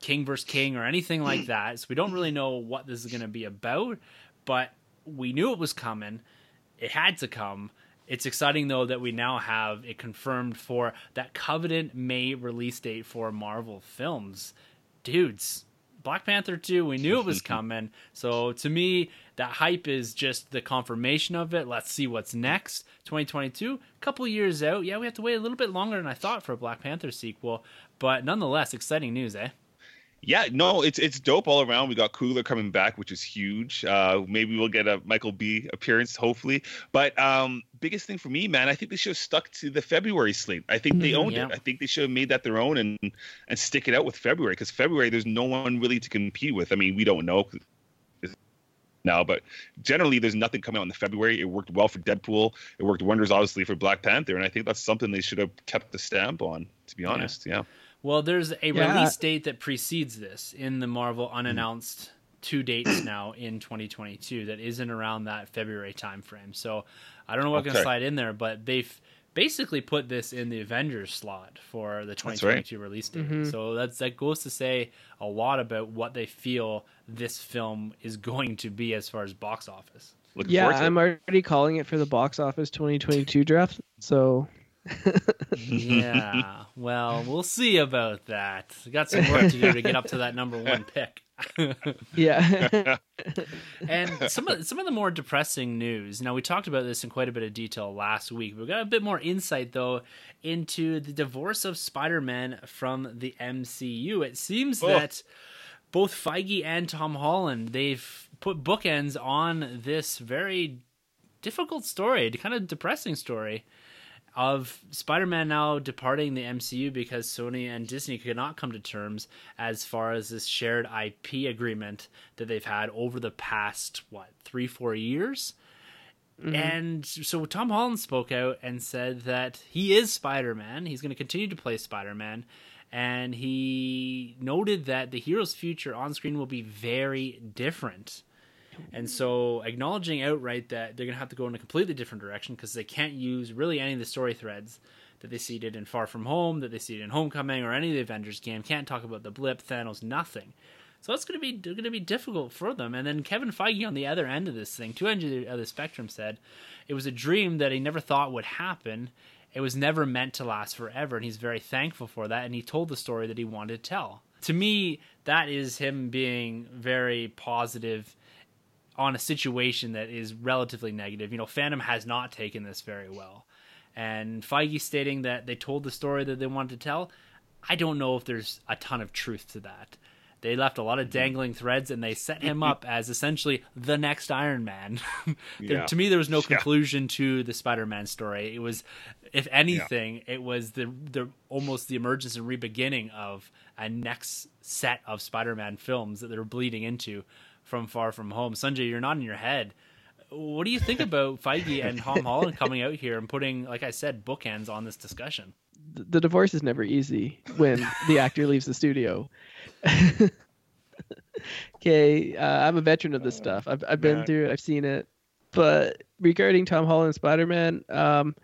King versus King or anything like that. So we don't really know what this is going to be about, but we knew it was coming. It had to come. It's exciting though that we now have it confirmed for that Covenant May release date for Marvel films. Dudes, Black Panther 2, we knew it was coming. So to me, that hype is just the confirmation of it. Let's see what's next. 2022, couple years out. Yeah, we have to wait a little bit longer than I thought for a Black Panther sequel, but nonetheless, exciting news, eh? Yeah, no, it's it's dope all around. We got Coogler coming back, which is huge. Uh, maybe we'll get a Michael B appearance, hopefully. But um, biggest thing for me, man, I think they should have stuck to the February slate. I think they Mhm. owned Yeah. it. I think they should have made that their own and and stick it out with February because February there's no one really to compete with. I mean, we don't know now, but generally there's nothing coming out in the February. It worked well for Deadpool. It worked wonders, obviously, for Black Panther, and I think that's something they should have kept the stamp on. To be honest, yeah. Well, there's a Yeah. release date that precedes this in the Marvel unannounced two dates now in 2022 that isn't around that February timeframe. So I don't know what going Okay. to slide in there, but they've basically put this in the Avengers slot for the 2022 release date. Mhm. So that's that goes to say a lot about what they feel this film is going to be as far as box office. Looking Yeah, forward to it. I'm already calling it for the box office 2022 draft. So yeah. Well, we'll see about that. We got some work to do to get up to that number one pick. yeah, and some of some of the more depressing news. Now we talked about this in quite a bit of detail last week. We got a bit more insight though into the divorce of Spider-Man from the MCU. It seems Oh. that both Feige and Tom Holland they've put bookends on this very difficult story, kind of depressing story of Spider-Man now departing the MCU because Sony and Disney could not come to terms as far as this shared IP agreement that they've had over the past what three four years. Mm-hmm. And so Tom Holland spoke out and said that he is Spider-Man. He's going to continue to play Spider-Man, and he noted that the hero's future on screen will be very different. And so, acknowledging outright that they're going to have to go in a completely different direction because they can't use really any of the story threads that they seeded in Far From Home, that they seeded in Homecoming, or any of the Avengers game. Can't talk about the blip, Thanos, nothing. So that's going to be going to be difficult for them. And then Kevin Feige on the other end of this thing, two ends of the spectrum, said it was a dream that he never thought would happen. It was never meant to last forever, and he's very thankful for that. And he told the story that he wanted to tell. To me, that is him being very positive on a situation that is relatively negative. You know, Phantom has not taken this very well. And Feige stating that they told the story that they wanted to tell, I don't know if there's a ton of truth to that. They left a lot of mm-hmm. dangling threads and they set him up as essentially the next Iron Man. There- Yeah. to me, there was no Yeah. conclusion to the Spider Man story. It was, if anything, it was the, the almost the emergence and re-beginning of a next set of Spider Man films that they're bleeding into from Far From Home. Sunjay, you're nodding your head. What do you think about Feige and Tom Holland coming out here and putting, like I said, bookends on this discussion? the, the divorce is never easy when the actor leaves the studio. okay, uh, I'm a veteran of this stuff. I've I've been man. through it. I've seen it. But regarding Tom Holland Spider-Man, um,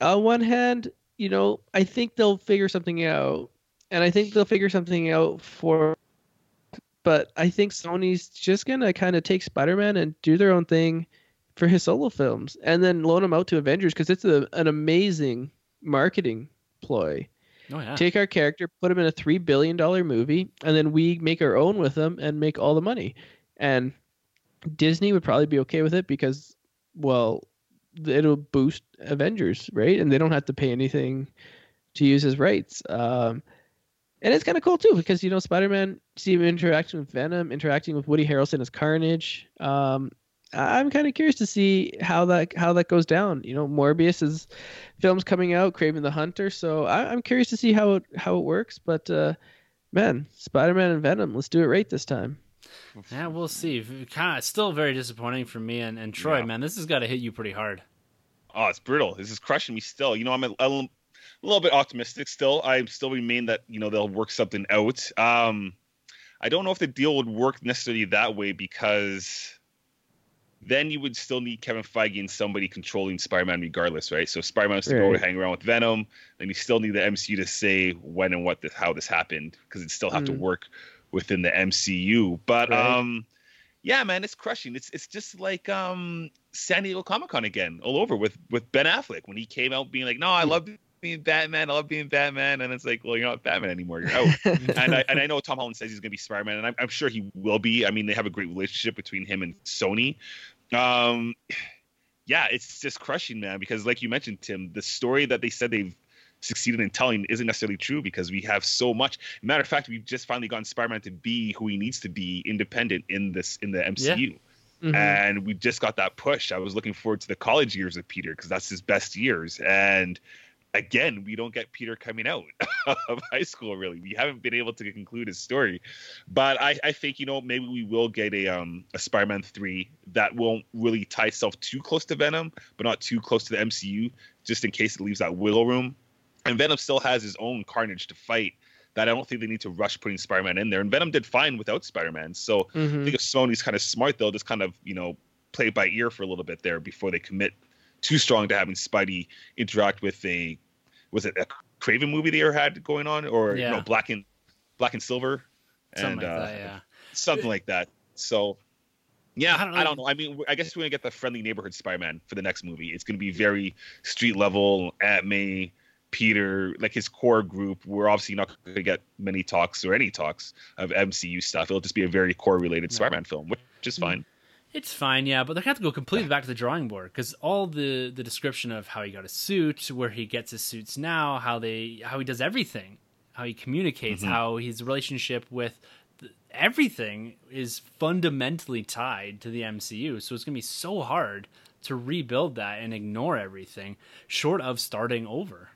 on one hand, you know, I think they'll figure something out, and I think they'll figure something out for. But I think Sony's just gonna kind of take Spider-Man and do their own thing for his solo films, and then loan him out to Avengers because it's a, an amazing marketing ploy. Oh yeah, Take our character, put him in a three billion dollar movie, and then we make our own with him and make all the money. And Disney would probably be okay with it because, well, it'll boost Avengers, right? And they don't have to pay anything to use his rights. Um, and it's kind of cool too because you know Spider-Man, see him interacting with Venom, interacting with Woody Harrelson as Carnage. Um, I- I'm kind of curious to see how that how that goes down. You know, Morbius is films coming out, Kraven the Hunter. So I, I'm curious to see how it how it works. But uh, man, Spider-Man and Venom, let's do it right this time. yeah, we'll see. Kind of still very disappointing for me and, and Troy. Yeah. Man, this has got to hit you pretty hard. Oh, it's brutal. This is crushing me still. You know, I'm a, a little- bit optimistic still. I still remain that you know they'll work something out. Um, I don't know if the deal would work necessarily that way because then you would still need Kevin Feige and somebody controlling Spider-Man regardless, right? So Spider-Man has to go Right. hang around with Venom, then you still need the MCU to say when and what this, how this happened because it still have to Mm. work within the MCU. But Right. um, yeah, man, it's crushing. It's it's just like um San Diego Comic Con again, all over with with Ben Affleck when he came out being like, "No, I love being Batman. I love being Batman," and it's like, "Well, you're not Batman anymore. You're out." and I and I know Tom Holland says he's going to be Spider Man, and I'm, I'm sure he will be. I mean, they have a great relationship between him and Sony. Um, yeah, it's just crushing, man. Because like you mentioned, Tim, the story that they said they've succeeded in telling isn't necessarily true because we have so much. Matter of fact, we've just finally gotten Spider-Man to be who he needs to be, independent in this in the MCU. Yeah. Mhm. And we just got that push. I was looking forward to the college years of Peter because that's his best years. And again, we don't get Peter coming out of high school really. We haven't been able to conclude his story. But I, I think, you know, maybe we will get a um a Spider-Man 3 that won't really tie itself too close to Venom, but not too close to the MCU, just in case it leaves that wiggle room. And Venom still has his own carnage to fight that I don't think they need to rush putting Spider-Man in there. And Venom did fine without Spider-Man. So I Mhm. think if Sony's kind of smart, they'll just kind of, you know, play by ear for a little bit there before they commit too strong to having Spidey interact with a was it a Kraven movie they ever had going on or Yeah. no Black and Black and Silver Something and like uh, that, yeah. something like that. So yeah, I I don't don't, know. know. I mean, I guess we're gonna get the friendly neighborhood Spider-Man for the next movie. It's gonna be very street level. at May, Peter, like his core group. We're obviously not gonna get many talks or any talks of MCU stuff. It'll just be a very core related No. Spider-Man film, which is fine. It's fine, yeah, but they're gonna have to go completely back to the drawing board because all the the description of how he got his suit, where he gets his suits now, how they how he does everything, how he communicates, Mhm. how his relationship with th- everything is fundamentally tied to the MCU. So it's gonna be so hard to rebuild that and ignore everything, short of starting over.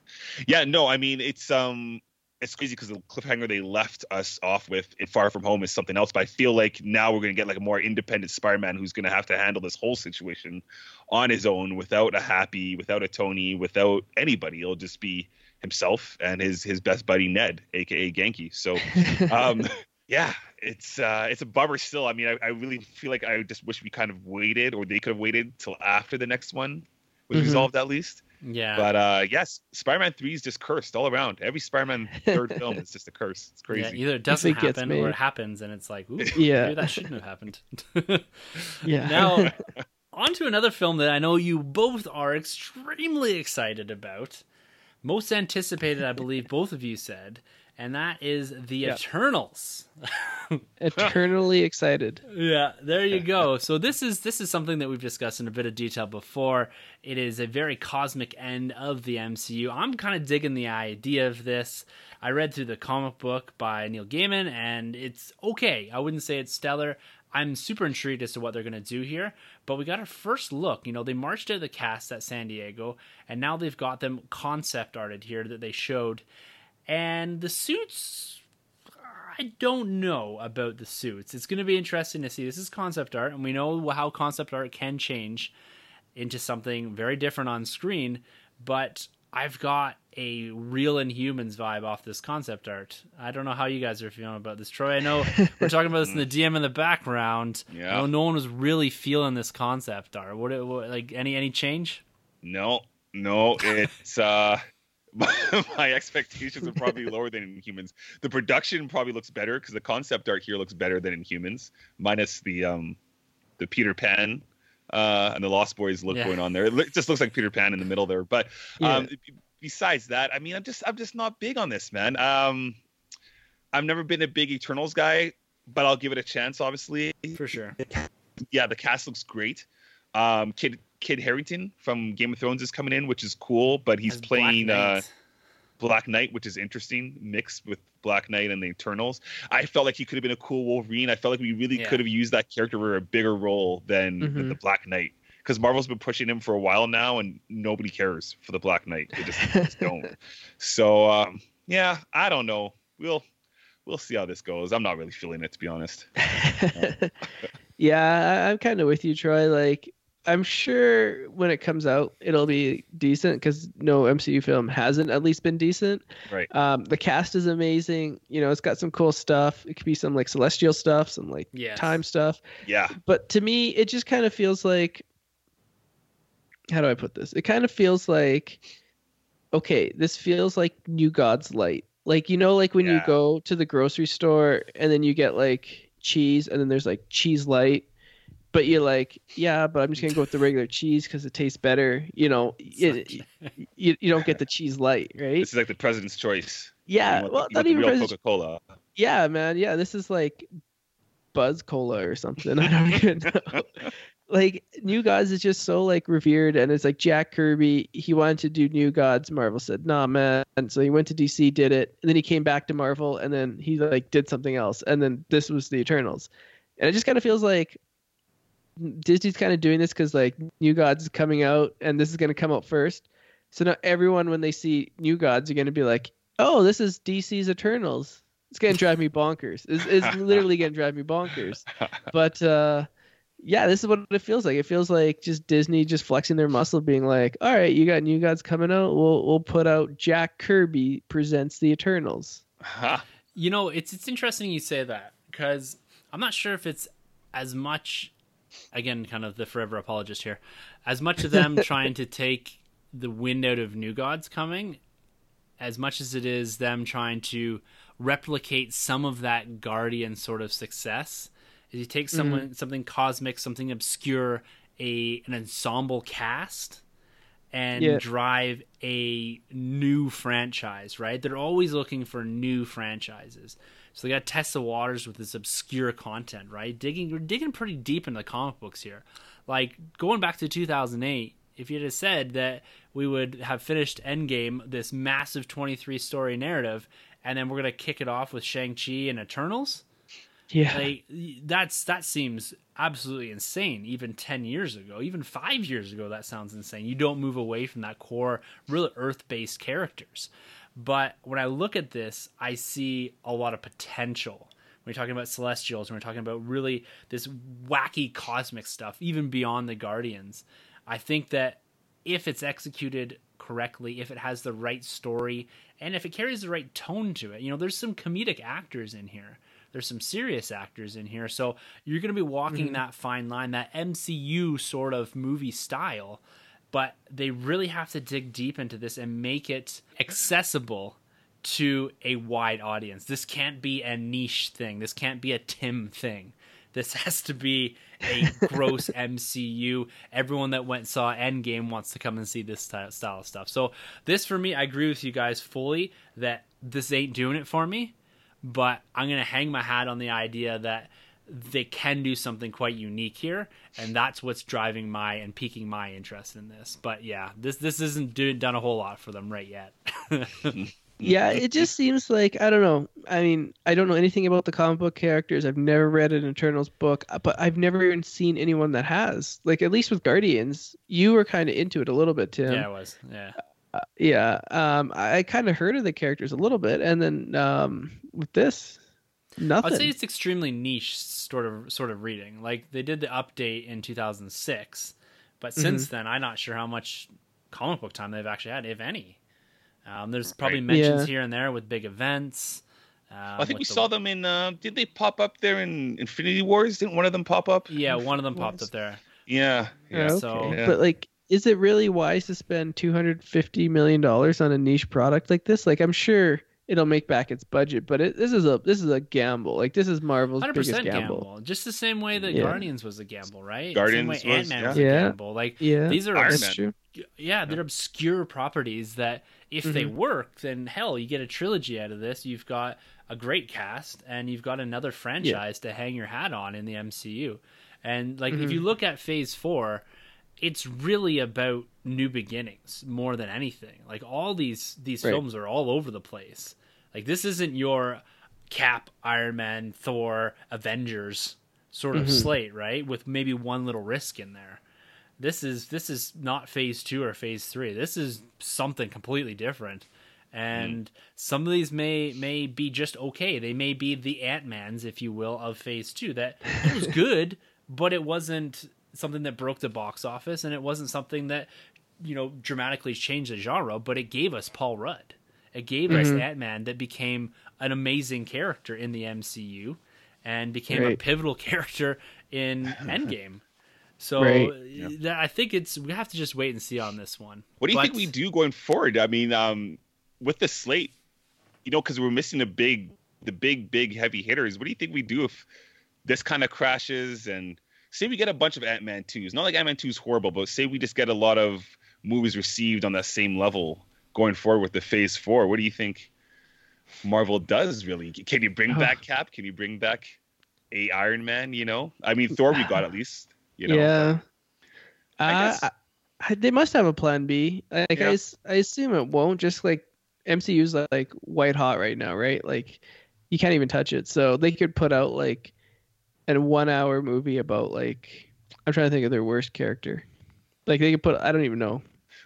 Yeah, no, I mean it's um it's crazy because the cliffhanger they left us off with in Far From Home is something else. But I feel like now we're gonna get like a more independent Spider-Man who's gonna have to handle this whole situation on his own without a Happy, without a Tony, without anybody. It'll just be himself and his his best buddy Ned, aka Genki. So um yeah it's uh it's a bummer still i mean I, I really feel like i just wish we kind of waited or they could have waited till after the next one was Mhm. resolved at least Yeah, but uh yes spider-man 3 is just cursed all around every spider-man third film is just a curse it's yeah, crazy either it doesn't it happen or it happens, and it's like, ooh, Yeah. maybe that shouldn't have happened. Yeah. Now, on to another film that I know you both are extremely excited about. Most anticipated, I believe both of you said, and that is The Yeah. Eternals. Eternally excited. yeah, there you go. So this is this is something that we've discussed in a bit of detail before. It is a very cosmic end of the MCU. I'm kind of digging the idea of this. I read through the comic book by Neil Gaiman, and it's okay. I wouldn't say it's stellar. I'm super intrigued as to what they're going to do here, but we got our first look. You know, they marched out the cast at San Diego, and now they've got them concept arted here that they showed. And the suits I don't know about the suits. It's going to be interesting to see. This is concept art, and we know how concept art can change into something very different on screen. But I've got a real Inhumans vibe off this concept art. I don't know how you guys are feeling about this, Troy. I know we're talking about this in the DM in the background. Yeah. know no one was really feeling this concept art. What, what like any any change? no no it's uh my expectations are probably lower than Inhumans the production probably looks better because the concept art here looks better than Inhumans minus the um the peter pan uh and the lost boys look Yeah. going on there it just looks like peter pan in the middle there but Yeah. um besides that i mean i'm just i'm just not big on this man um i've never been a big eternals guy but i'll give it a chance obviously For sure. yeah, the cast looks great. Um, Kit Kit Harington from Game of Thrones is coming in, which is cool. But he's As Black playing uh, Black Knight, which is interesting, mixed with Black Knight and the Eternals. I felt like he could have been a cool Wolverine. I felt like we really Yeah. could have used that character for a bigger role than with Mhm. the Black Knight. Because Marvel's been pushing him for a while now, and nobody cares for the Black Knight. They just, just don't. So um, yeah, I don't know. We'll we'll see how this goes. I'm not really feeling it to be honest. yeah, I'm kind of with you, Troy. Like, I'm sure when it comes out, it'll be decent because no MCU film hasn't at least been decent. Right. Um, the cast is amazing. You know, it's got some cool stuff. It could be some like celestial stuff, some like Yes. time stuff. Yeah. But to me, it just kind of feels like. How do I put this? It kind of feels like, okay, this feels like New God's Light. Like you know, like when you go to the grocery store and then you get like cheese, and then there's like cheese light, but you're like, yeah, but I'm just gonna go with the regular cheese because it tastes better. You know, it, you, you don't get the cheese light, right? This is like the president's choice. Yeah, want well, not even real President- Coca-Cola. yeah, man. Yeah, this is like Buzz Cola or something. I don't even know. like New Gods is just so like revered, and it's like Jack Kirby. He wanted to do New Gods. Marvel said, "Nah, man." And so he went to DC, did it, and then he came back to Marvel, and then he like did something else, and then this was the Eternals, and it just kind of feels like Disney's kind of doing this because like New Gods is coming out, and this is going to come out first. So now everyone, when they see New Gods, are going to be like, "Oh, this is DC's Eternals." It's going to drive me bonkers. It's, it's literally going to drive me bonkers. But uh, yeah, this is what it feels like. It feels like just Disney just flexing their muscle, being like, "All right, you got New Gods coming out. We'll we'll put out Jack Kirby presents the Eternals." You know, it's it's interesting you say that because I'm not sure if it's as much. Again, kind of the forever apologist here. As much of them trying to take the wind out of New Gods coming, as much as it is them trying to replicate some of that Guardian sort of success. Is you take someone mm-hmm. something cosmic, something obscure, a an ensemble cast, and yeah. drive a new franchise. Right? They're always looking for new franchises. So they got to test the waters with this obscure content, right? Digging, we're digging pretty deep into the comic books here. Like going back to 2008, if you'd have said that we would have finished Endgame, this massive 23 story narrative, and then we're gonna kick it off with Shang Chi and Eternals, yeah, like that's that seems absolutely insane. Even 10 years ago, even five years ago, that sounds insane. You don't move away from that core, really Earth based characters. But when I look at this, I see a lot of potential. When we're talking about Celestials, when we're talking about really this wacky cosmic stuff, even beyond the Guardians, I think that if it's executed correctly, if it has the right story, and if it carries the right tone to it, you know, there's some comedic actors in here. There's some serious actors in here. So you're going to be walking mm-hmm. that fine line, that MCU sort of movie style but they really have to dig deep into this and make it accessible to a wide audience. This can't be a niche thing. This can't be a Tim thing. This has to be a gross MCU. Everyone that went saw Endgame wants to come and see this style of stuff. So this for me, I agree with you guys fully that this ain't doing it for me. But I'm gonna hang my hat on the idea that they can do something quite unique here, and that's what's driving my and piquing my interest in this. But yeah, this this isn't do, done a whole lot for them right yet. yeah, it just seems like I don't know. I mean, I don't know anything about the comic book characters. I've never read an Eternals book, but I've never even seen anyone that has. Like at least with Guardians, you were kind of into it a little bit, Tim. Yeah, I was. Yeah. Uh, yeah, um, I kind of heard of the characters a little bit, and then um, with this, Nothing. I'd say it's extremely niche sort of sort of reading. Like they did the update in 2006, but mm-hmm. since then, I'm not sure how much comic book time they've actually had, if any. Um, there's probably right. mentions yeah. here and there with big events. Um, I think we the... saw them in. Uh, did they pop up there in Infinity Wars? Didn't one of them pop up? Yeah, one of them popped up there. Yeah, yeah. okay. So, yeah. but like, is it really wise to spend 250 million dollars on a niche product like this? Like, I'm sure it'll make back its budget. But it, this is a this is a gamble. Like this is Marvel's biggest gamble. gamble. Just the same way that yeah. Guardians was a gamble, right? Guardians same way Ant Man was yeah. a gamble. Like yeah. these are obs- yeah, they're obscure properties that if mm-hmm. they work, then hell, you get a trilogy out of this. You've got a great cast and you've got another franchise yeah. to hang your hat on in the MCU. And like mm-hmm. if you look at Phase 4, it's really about new beginnings more than anything. Like all these these right. films are all over the place. Like this isn't your Cap, Iron Man, Thor, Avengers sort of mm-hmm. slate, right? With maybe one little risk in there. This is this is not phase 2 or phase 3. This is something completely different. And mm. some of these may may be just okay. They may be the Ant-Mans if you will of phase 2 that it was good, but it wasn't something that broke the box office, and it wasn't something that you know dramatically changed the genre. But it gave us Paul Rudd. It gave mm-hmm. us Ant Man that became an amazing character in the MCU, and became right. a pivotal character in Endgame. So right. yeah. I think it's we have to just wait and see on this one. What do you but, think we do going forward? I mean, um, with the slate, you know, because we're missing the big, the big, big heavy hitters. What do you think we do if this kind of crashes and say we get a bunch of Ant Man twos. Not like Ant Man two is horrible, but say we just get a lot of movies received on that same level going forward with the Phase Four. What do you think Marvel does really? Can you bring back Cap? Can you bring back a Iron Man? You know, I mean Thor we got at least. You know, yeah. I Uh, guess- I, I, they must have a plan B. Like Yeah. I, I assume it won't. Just like MCU's like, like white hot right now, right? Like you can't even touch it. So they could put out like a one hour movie about like I'm trying to think of their worst character. Like they could put I don't even know.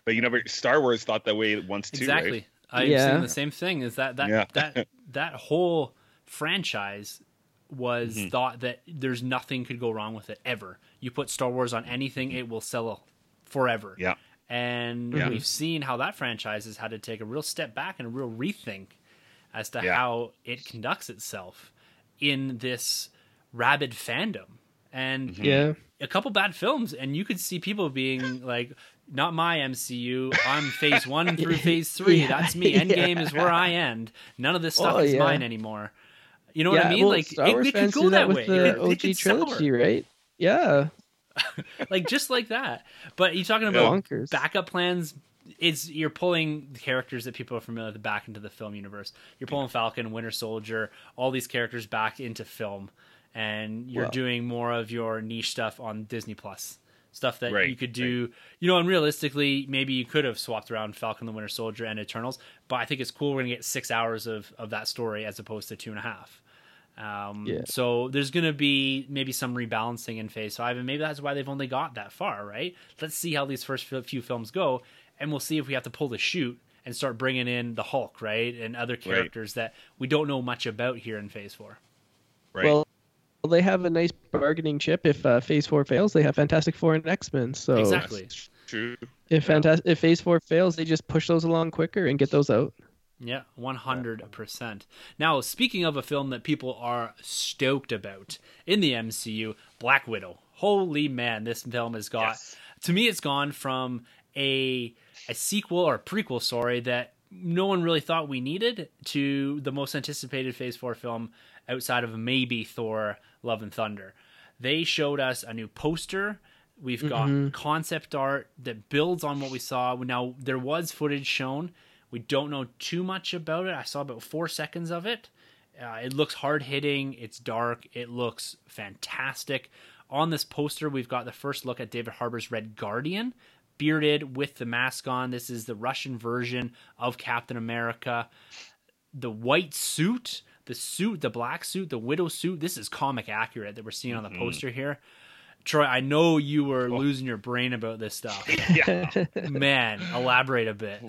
But you know, but Star Wars thought that way once too, exactly. right? I'm Yeah. saying the same thing. Is that that Yeah. that that whole franchise was Mhm. thought that there's nothing could go wrong with it ever. You put Star Wars on anything, it will sell forever. Yeah. And Yeah. we've seen how that franchise has had to take a real step back and a real rethink as to Yeah. how it conducts itself in this rabid fandom. And Mhm. Yeah. a couple bad films, and you could see people being like, "Not my MCU. I'm Phase One through Phase Three. Yeah, That's me. Endgame yeah. is where I end. None of this oh, stuff Oh, is yeah. mine anymore." You know what I mean? well, like Star it, Wars it could fans go do that, that with way. the it could, it OG could sour. trilogy, right? Yeah. like just like that. But you're talking about Bonkers. backup plans. It's you're pulling the characters that people are familiar with back into the film universe. You're pulling Falcon, Winter Soldier, all these characters back into film, and you're doing more of your niche stuff on Disney Plus. Stuff that Right, you could do, you know, and realistically, maybe you could have swapped around Falcon, the Winter Soldier, and Eternals. But I think it's cool. We're gonna get six hours of of that story as opposed to two and a half. Um, Yeah. So there's going to be maybe some rebalancing in Phase Five, and maybe that's why they've only got that far, right? Let's see how these first few few films go, and we'll see if we have to pull the chute and start bringing in the Hulk, right, and other characters that we don't know much about here in Phase Four. Right. Well, they have a nice bargaining chip. If uh, Phase Four fails, they have Fantastic Four and X Men. So Exactly. True. if Fantas- if Phase Four fails, they just push those along quicker and get those out. Yeah, one hundred percent. Now, speaking of a film that people are stoked about in the MCU, Black Widow. Holy man, this film has got Yes. to me it's gone from a a sequel or a prequel sorry that no one really thought we needed to the most anticipated phase 4 film outside of maybe Thor Love and Thunder. They showed us a new poster. We've got Mhm. concept art that builds on what we saw. Now there was footage shown. We don't know too much about it. I saw about 4 seconds of it. Uh, it looks hard hitting. It's dark. It looks fantastic. On this poster, we've got the first look at David Harbour's Red Guardian, bearded with the mask on. This is the Russian version of Captain America. The white suit, the suit, the black suit, the widow suit. This is comic accurate that we're seeing on the Mhm. poster here. Troy, I know you were losing your brain about this stuff. Yeah. Man, elaborate a bit.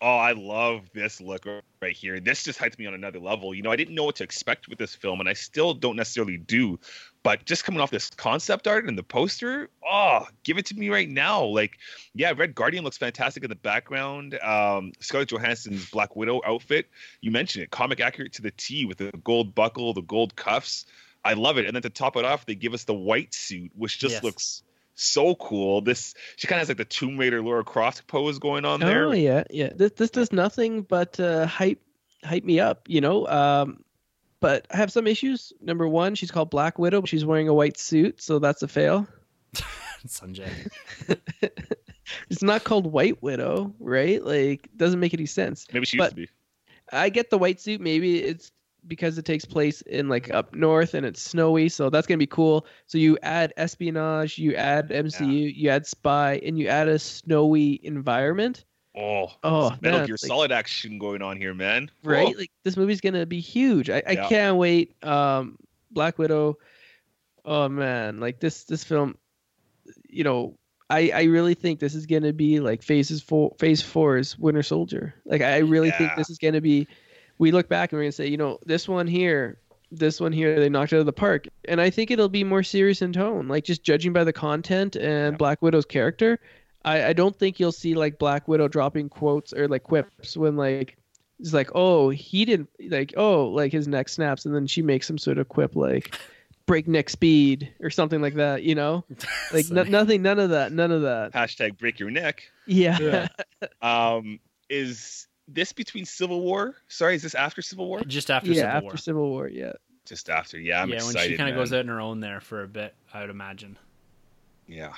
Oh, I love this look right here. This just hyped me on another level. You know, I didn't know what to expect with this film, and I still don't necessarily do. But just coming off this concept art and the poster, oh, give it to me right now. Like, yeah, Red Guardian looks fantastic in the background. Um, Scarlett Johansson's Black Widow outfit, you mentioned it, comic accurate to the T with the gold buckle, the gold cuffs. I love it. And then to top it off, they give us the white suit, which just Yes. looks so cool. This she kind of has like the Tomb Raider Lara Croft pose going on there. Oh yeah, yeah. This this does nothing but uh, hype hype me up, you know. Um, but I have some issues. Number one, she's called Black Widow, but she's wearing a white suit, so that's a fail. Sunjay. It's not called White Widow, right? Like, doesn't make any sense. Maybe she But- used to be. I get the white suit. Maybe it's because it takes place in like up north and it's snowy, so that's gonna be cool. So you add espionage, you add MCU, you add spy, and you add a snowy environment. Oh, Oh, Metal man, Gear like- Solid action going on here, man. right? Oh, Like this movie's gonna be huge. I, I Yeah. can't wait. Um, Black Widow. Oh man, like this this film. You know, I I really think this is gonna be like phases four, phase four is Winter Soldier. Like I really think this is gonna be. We look back and we're gonna say, you know, this one here. This one here, they knocked out of the park, and I think it'll be more serious in tone. Like just judging by the content and Yeah. Black Widow's character, I, I don't think you'll see like Black Widow dropping quotes or like quips when like it's like, oh, he didn't like, oh, like his neck snaps, and then she makes some sort of quip like breakneck speed or something like that, you know? Like no, nothing, none of that, none of that. hashtag break your neck. Yeah, Yeah. Um, is this between Civil War? Sorry, is this after Civil War? Just after yeah, Civil after War. Civil War, yeah. Just after. Yeah, I'm yeah, excited. when she kind of goes out on her own there for a bit, I would imagine. Yeah.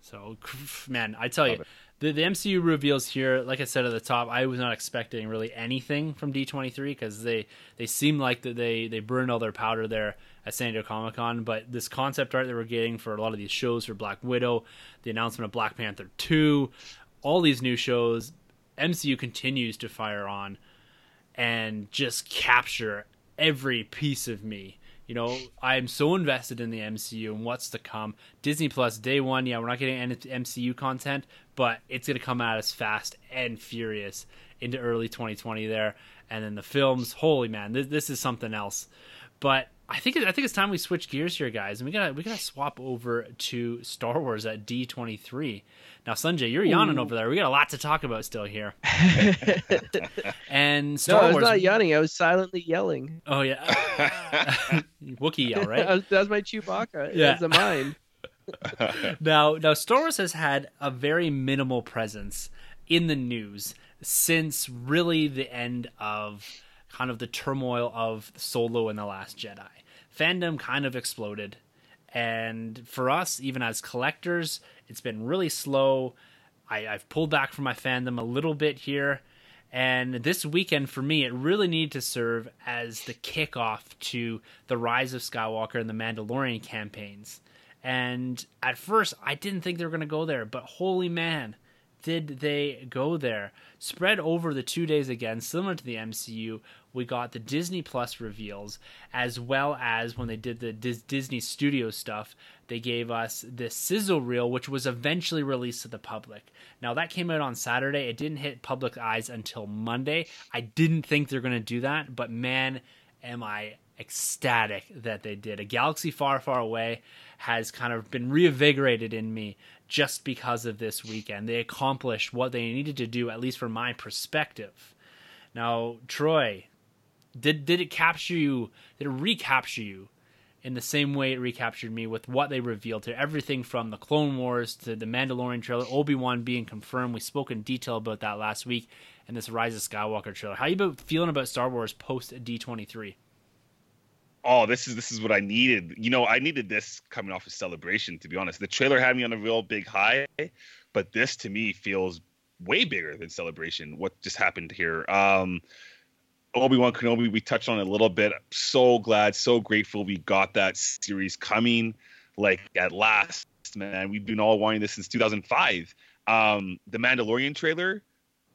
So, man, I tell you, Love it. the, the MCU reveals here, like I said at the top, I was not expecting really anything from D23 because they they seem like that they they burned all their powder there at San Diego Comic Con. But this concept art that we're getting for a lot of these shows for Black Widow, the announcement of Black Panther 2, all these new shows, MCU continues to fire on and just capture every piece of me. You know, I'm so invested in the MCU and what's to come. Disney Plus, day one, yeah, we're not getting any MCU content, but it's going to come at us fast and furious into early 2020 there. And then the films, holy man, this, this is something else. But I think I think it's time we switch gears here, guys, and we gotta we gotta swap over to Star Wars at D twenty three. Now, Sunjay, you're yawning Ooh. over there. We got a lot to talk about still here. And no, I was Wars. not yawning. I was silently yelling. Oh yeah, Wookiee yell, That right? was, that was my Chewbacca. Yeah. Yeah, was a mine. now, now Star Wars has had a very minimal presence in the news since really the end of kind of the turmoil of Solo and the Last Jedi. Fandom kind of exploded, and for us, even as collectors, it's been really slow. I, I've pulled back from my fandom a little bit here. And this weekend for me, it really needed to serve as the kickoff to the Rise of Skywalker and the Mandalorian campaigns. And at first, I didn't think they were going to go there, but holy man, did they go there? Spread over the two days again, similar to the MCU, we got the Disney Plus reveals, as well as when they did the Dis- Disney Studio stuff, they gave us this sizzle reel, which was eventually released to the public. Now, that came out on Saturday. It didn't hit public eyes until Monday. I didn't think they're going to do that, but man, am I ecstatic that they did. A galaxy far, far away has kind of been reinvigorated in me just because of this weekend. They accomplished what they needed to do, at least from my perspective. Now, Troy, did did it capture you? Did it recapture you in the same way it recaptured me with what they revealed to everything from the Clone Wars to the Mandalorian trailer, Obi Wan being confirmed. We spoke in detail about that last week, and this Rise of Skywalker trailer. How you feeling about Star Wars post D twenty three? oh, this is this is what I needed. You know, I needed this coming off of Celebration. To be honest, the trailer had me on a real big high, but this to me feels way bigger than Celebration. What just happened here? Um, Obi Wan Kenobi, we touched on a little bit. So glad, so grateful we got that series coming. Like at last, man. We've been all wanting this since 2005. Um, the Mandalorian trailer,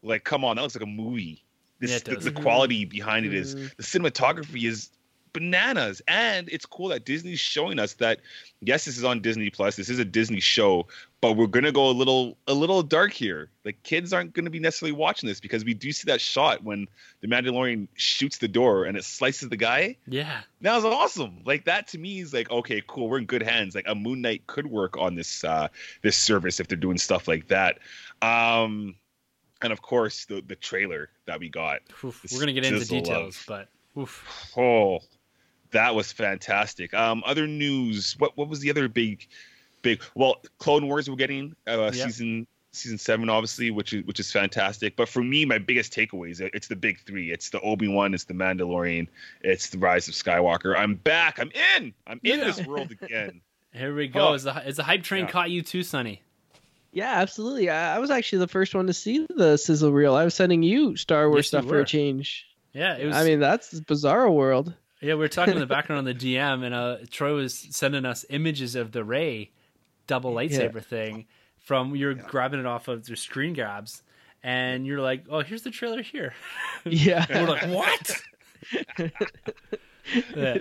like, come on, that looks like a movie. This, Yeah, the, the quality behind it is Mhm. the cinematography is bananas and it's cool that disney's showing us that yes this is on disney plus this is a disney show but we're gonna go a little a little dark here like kids aren't gonna be necessarily watching this because we do see that shot when the mandalorian shoots the door and it slices the guy Yeah, that was awesome like that to me is like okay cool we're in good hands like a moon knight could work on this uh this service if they're doing stuff like that um and of course the the trailer that we got Oof, we're gonna get into details, of- but oof. Oh, that was fantastic. Um, other news. What what was the other big, big? Well, Clone Wars we're getting uh, Yeah. season season seven, obviously, which is which is fantastic. But for me, my biggest takeaways it's the big three. It's the Obi Wan, it's the Mandalorian, it's the Rise of Skywalker. I'm back. I'm in. I'm in Yeah. this world again. Here we go. Oh. Is the is the hype train Yeah. caught you too, Sonny? Yeah, absolutely. I, I was actually the first one to see the sizzle reel. I was sending you Star Wars Yes, stuff for a change. Yeah, it was. I mean, that's Bizarro World. yeah, we were talking in the background on the DM, and uh, Troy was sending us images of the Rey double lightsaber thing from you're grabbing it off of the screen grabs, and you're like, "Oh, here's the trailer here." Yeah, And we're like, "What?" Yeah,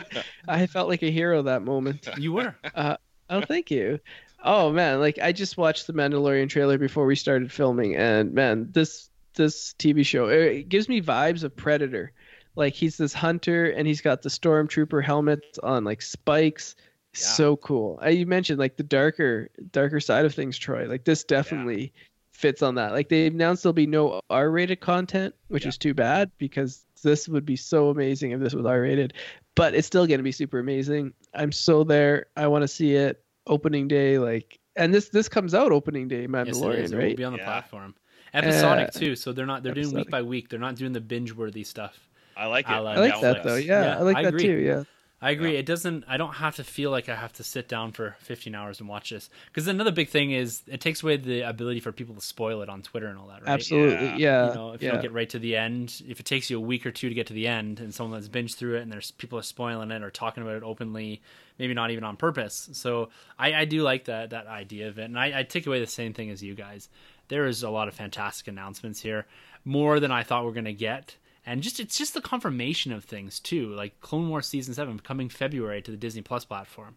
I felt like a hero that moment. you were. Uh, oh, thank you. Oh man, like I just watched the Mandalorian trailer before we started filming, and man, this this TV show it gives me vibes of Predator. Like he's this hunter, and he's got the stormtrooper helmet on like spikes. Yeah. So cool. I, you mentioned like the darker darker side of things, Troy. Like this definitely fits on that. Like they announced there'll be no R-rated content, which Yeah. is too bad because this would be so amazing if this was R-rated. But it's still going to be super amazing. I'm so there. I want to see it opening day. Like, and this this comes out opening day, Yes, Mandalorian, it is. It will be on the Yeah. platform. Episodic Uh, too, so they're not they're doing week by week. They're not doing the binge worthy stuff. I like it. I like I like down that though. Yeah, Yeah, I like I that agree. too. Yeah. I agree. It doesn't. I don't have to feel like I have to sit down for 15 hours and watch this. Because another big thing is it takes away the ability for people to spoil it on Twitter and all that. Right? Absolutely, Yeah. yeah. You know, if you don't get right to the end, if it takes you a week or two to get to the end, and someone that's binged through it, and there's people are spoiling it or talking about it openly, maybe not even on purpose. So I, I do like that that idea of it, and I, I take away the same thing as you guys. There is a lot of fantastic announcements here, more than I thought we are gonna get, and just it's just the confirmation of things too, like Clone Wars season seven coming February to the Disney Plus platform.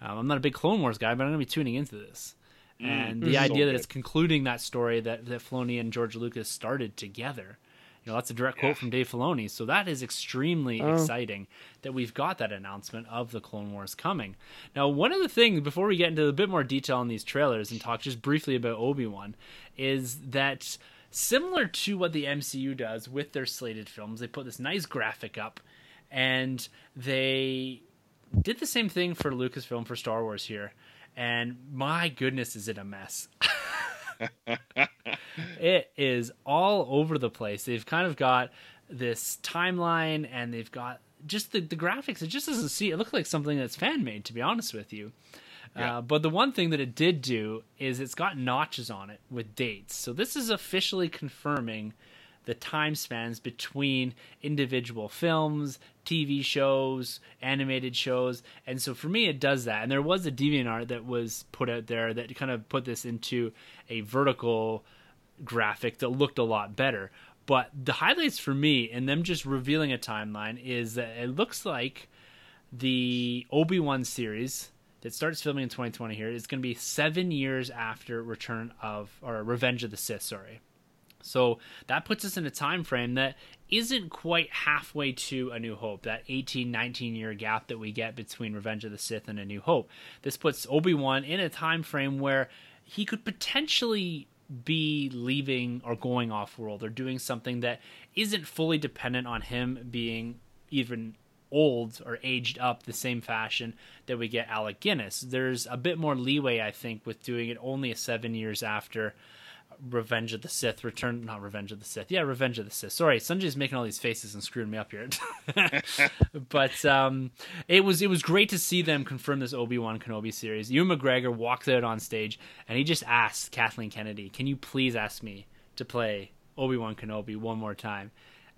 Um, I'm not a big Clone Wars guy, but I'm gonna be tuning into this. And the so idea that it's concluding that story that, that Filoni and George Lucas started together. You know, that's a direct quote from Dave Filoni. So that is extremely Oh. exciting that we've got that announcement of the Clone Wars coming. Now, one of the things before we get into a bit more detail on these trailers and talk just briefly about Obi Wan is that similar to what the MCU does with their slated films, they put this nice graphic up and they did the same thing for Lucasfilm for Star Wars here. And my goodness, is it a mess? it is all over the place. They've kind of got this timeline and they've got just the, the graphics. It just doesn't see it looks like something that's fan made, to be honest with you. Yeah. Uh, but the one thing that it did do is it's got notches on it with dates. So this is officially confirming the time spans between individual films, TV shows, animated shows. And so for me, it does that. And there was a DeviantArt that was put out there that kind of put this into a vertical graphic that looked a lot better. But the highlights for me and them just revealing a timeline is that it looks like the Obi Wan series that starts filming in 2020 here is going to be seven years after Return of or Revenge of the Sith. Sorry. So that puts us in a time frame that isn't quite halfway to A New Hope, that 18, 19 year gap that we get between Revenge of the Sith and A New Hope. This puts Obi Wan in a time frame where he could potentially be leaving or going off world or doing something that isn't fully dependent on him being even old or aged up the same fashion that we get Alec Guinness. There's a bit more leeway, I think, with doing it only seven years after Revenge of the Sith, Return, not Revenge of the Sith. Yeah, Revenge of the Sith. Sorry, Sunjay's making all these faces and screwing me up here. but um, it was it was great to see them confirm this Obi Wan Kenobi series. Ewan McGregor walked out on stage and he just asked Kathleen Kennedy, "Can you please ask me to play Obi Wan Kenobi one more time?"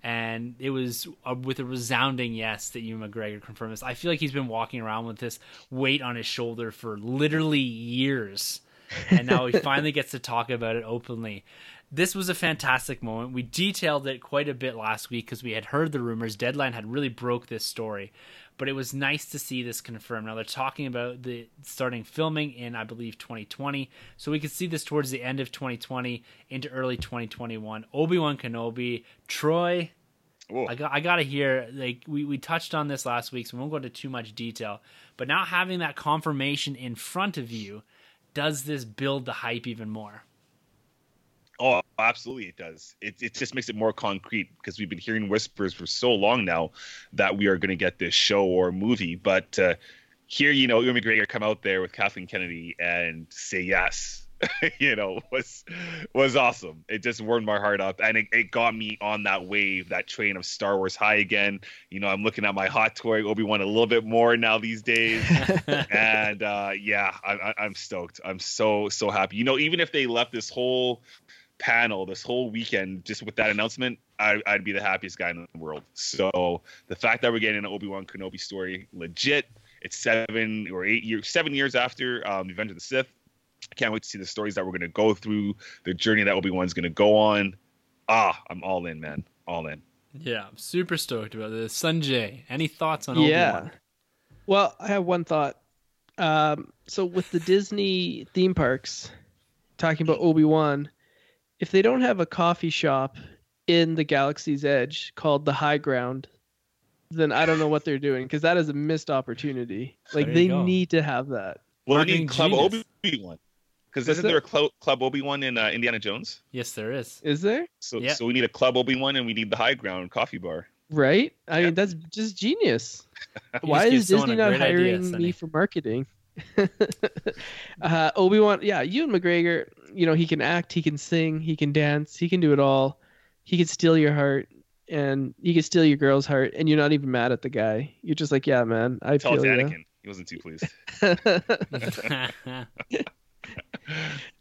And it was uh, with a resounding yes that Ewan McGregor confirmed this. I feel like he's been walking around with this weight on his shoulder for literally years and now he finally gets to talk about it openly. This was a fantastic moment. We detailed it quite a bit last week because we had heard the rumors. Deadline had really broke this story, but it was nice to see this confirmed. Now they're talking about the starting filming in, I believe, 2020, so we could see this towards the end of 2020 into early 2021. Obi Wan Kenobi, Troy. I got I gotta hear like we, we touched on this last week, so we won't go into too much detail. But now having that confirmation in front of you, does this build the hype even more? Oh, absolutely, it does. It it just makes it more concrete because we've been hearing whispers for so long now that we are going to get this show or movie. But uh, here, you know, Ewan McGregor come out there with Kathleen Kennedy and say yes. you know, was was awesome. It just warmed my heart up, and it, it got me on that wave, that train of Star Wars high again. You know, I'm looking at my hot toy Obi Wan a little bit more now these days and uh, yeah, I, I, I'm stoked. I'm so so happy. You know, even if they left this whole panel, this whole weekend, just with that announcement, I, I'd be the happiest guy in the world. So the fact that we're getting an Obi Wan Kenobi story, legit. It's seven or eight years, seven years after um, the Revenge of the Sith. I can't wait to see the stories that we're going to go through, the journey that Obi Wan's going to go on. Ah, I'm all in, man, all in. Yeah, I'm super stoked about this. Sunjay, any thoughts on Obi yeah. Wan? Well, I have one thought. Um, so with the Disney theme parks, talking about Obi Wan, if they don't have a coffee shop in the Galaxy's Edge called the High Ground, then I don't know what they're doing because that is a missed opportunity. Like they go. need to have that. Well, we Marketing need Club. Obi Wan because isn't there a Clo- Club Obi Wan in uh, Indiana Jones? Yes, there is. Is there? So, Yeah. so we need a Club Obi Wan and we need the High Ground Coffee Bar. Right? I Yeah. mean, that's just genius. Why just is Disney not great idea, hiring me for marketing? uh, Obi Wan, yeah, Ewan McGregor. You know, he can act, he can sing, he can dance, he can do it all. He can steal your heart. and he can steal your girl's heart, and you're not even mad at the guy. You're just like, yeah, man, I Tell it's feel Anakin. He wasn't too pleased.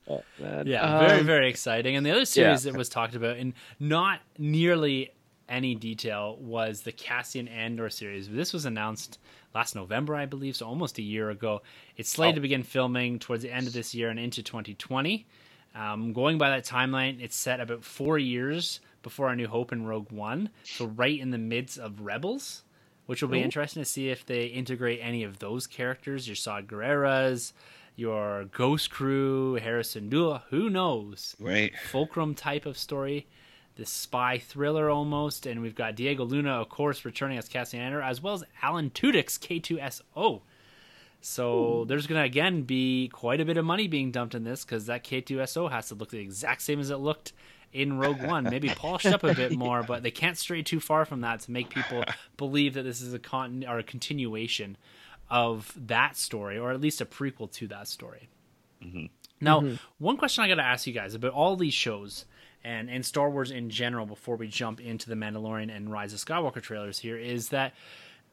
oh. Yeah, very Um, very exciting. And the other series that was talked about in not nearly any detail was the Cassian Andor series. This was announced last November, I believe, so almost a year ago. It's slated Oh. to begin filming towards the end of this year and into 2020. Um, going by that timeline, it's set about four years before A New Hope and Rogue One, so right in the midst of Rebels, which will be Ooh. interesting to see if they integrate any of those characters. Your Saw Gerreras, your Ghost Crew, Hera Syndulla, who knows? right. fulcrum type of story, this spy thriller almost, and we've got Diego Luna, of course, returning as Cassian Andor, as well as Alan Tudyk's K2SO. So there's going to again be quite a bit of money being dumped in this because that K2SO has to look the exact same as it looked in Rogue One, maybe polished up a bit more, but they can't stray too far from that to make people believe that this is a con or a continuation of that story, or at least a prequel to that story. Mm-hmm. Now, mm-hmm. one question I got to ask you guys about all these shows and and Star Wars in general before we jump into the Mandalorian and Rise of Skywalker trailers here is that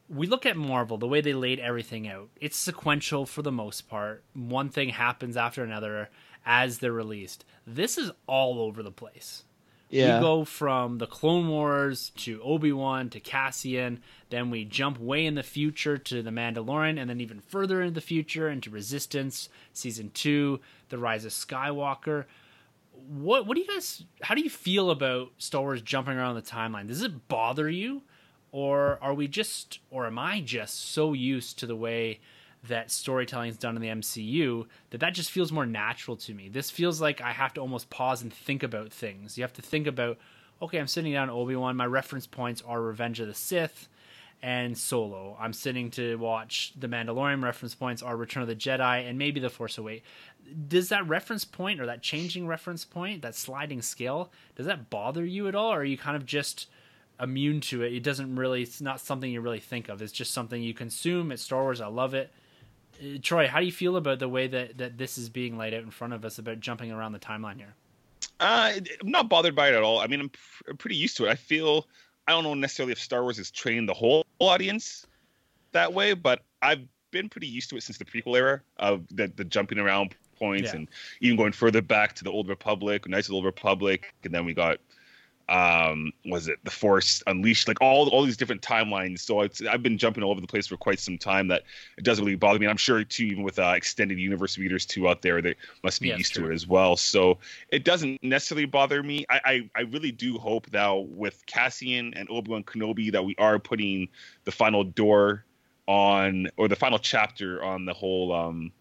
we look at Marvel, the way they laid everything out. It's sequential for the most part. One thing happens after another as they're released. This is all over the place. Yeah. We go from the Clone Wars to Obi Wan to Cassian, then we jump way in the future to the Mandalorian, and then even further into the future into Resistance, Season Two, The Rise of Skywalker. What what do you guys? How do you feel about Star Wars jumping around the timeline? Does it bother you, or are we just, or am I just so used to the way that storytelling is done in the MCU that that just feels more natural to me. This feels like I have to almost pause and think about things. You have to think about, okay, I'm sitting down Obi Wan. My reference points are Revenge of the Sith and Solo. I'm sitting to watch The Mandalorian. Reference points are Return of the Jedi and maybe The Force Awakens. Does that reference point or that changing reference point, that sliding scale, does that bother you at all, or are you kind of just immune to it? It doesn't really. It's not something you really think of. It's just something you consume. It's Star Wars. I love it. Uh, Troy, how do you feel about the way that, that this is being laid out in front of us about jumping around the timeline here? Uh, I'm not bothered by it at all. I mean, I'm, pr- I'm pretty used to it. I feel I don't know necessarily if Star Wars is trained the whole audience that way, but I've been pretty used to it since the prequel era of the, the jumping around points Yeah. and even going further back to the Old Republic, Knights of the Old Republic, and then we got um was it the force unleashed? Like all all these different timelines. So it's i've been jumping all over the place for quite some time that it doesn't really bother me. And i'm sure too even with uh, extended universe readers too out there they must be Yeah, used true. to it as well. So it doesn't necessarily bother me. I, I i really do hope now with cassian and obi-wan kenobi that we are putting the final door on or the final chapter on the whole um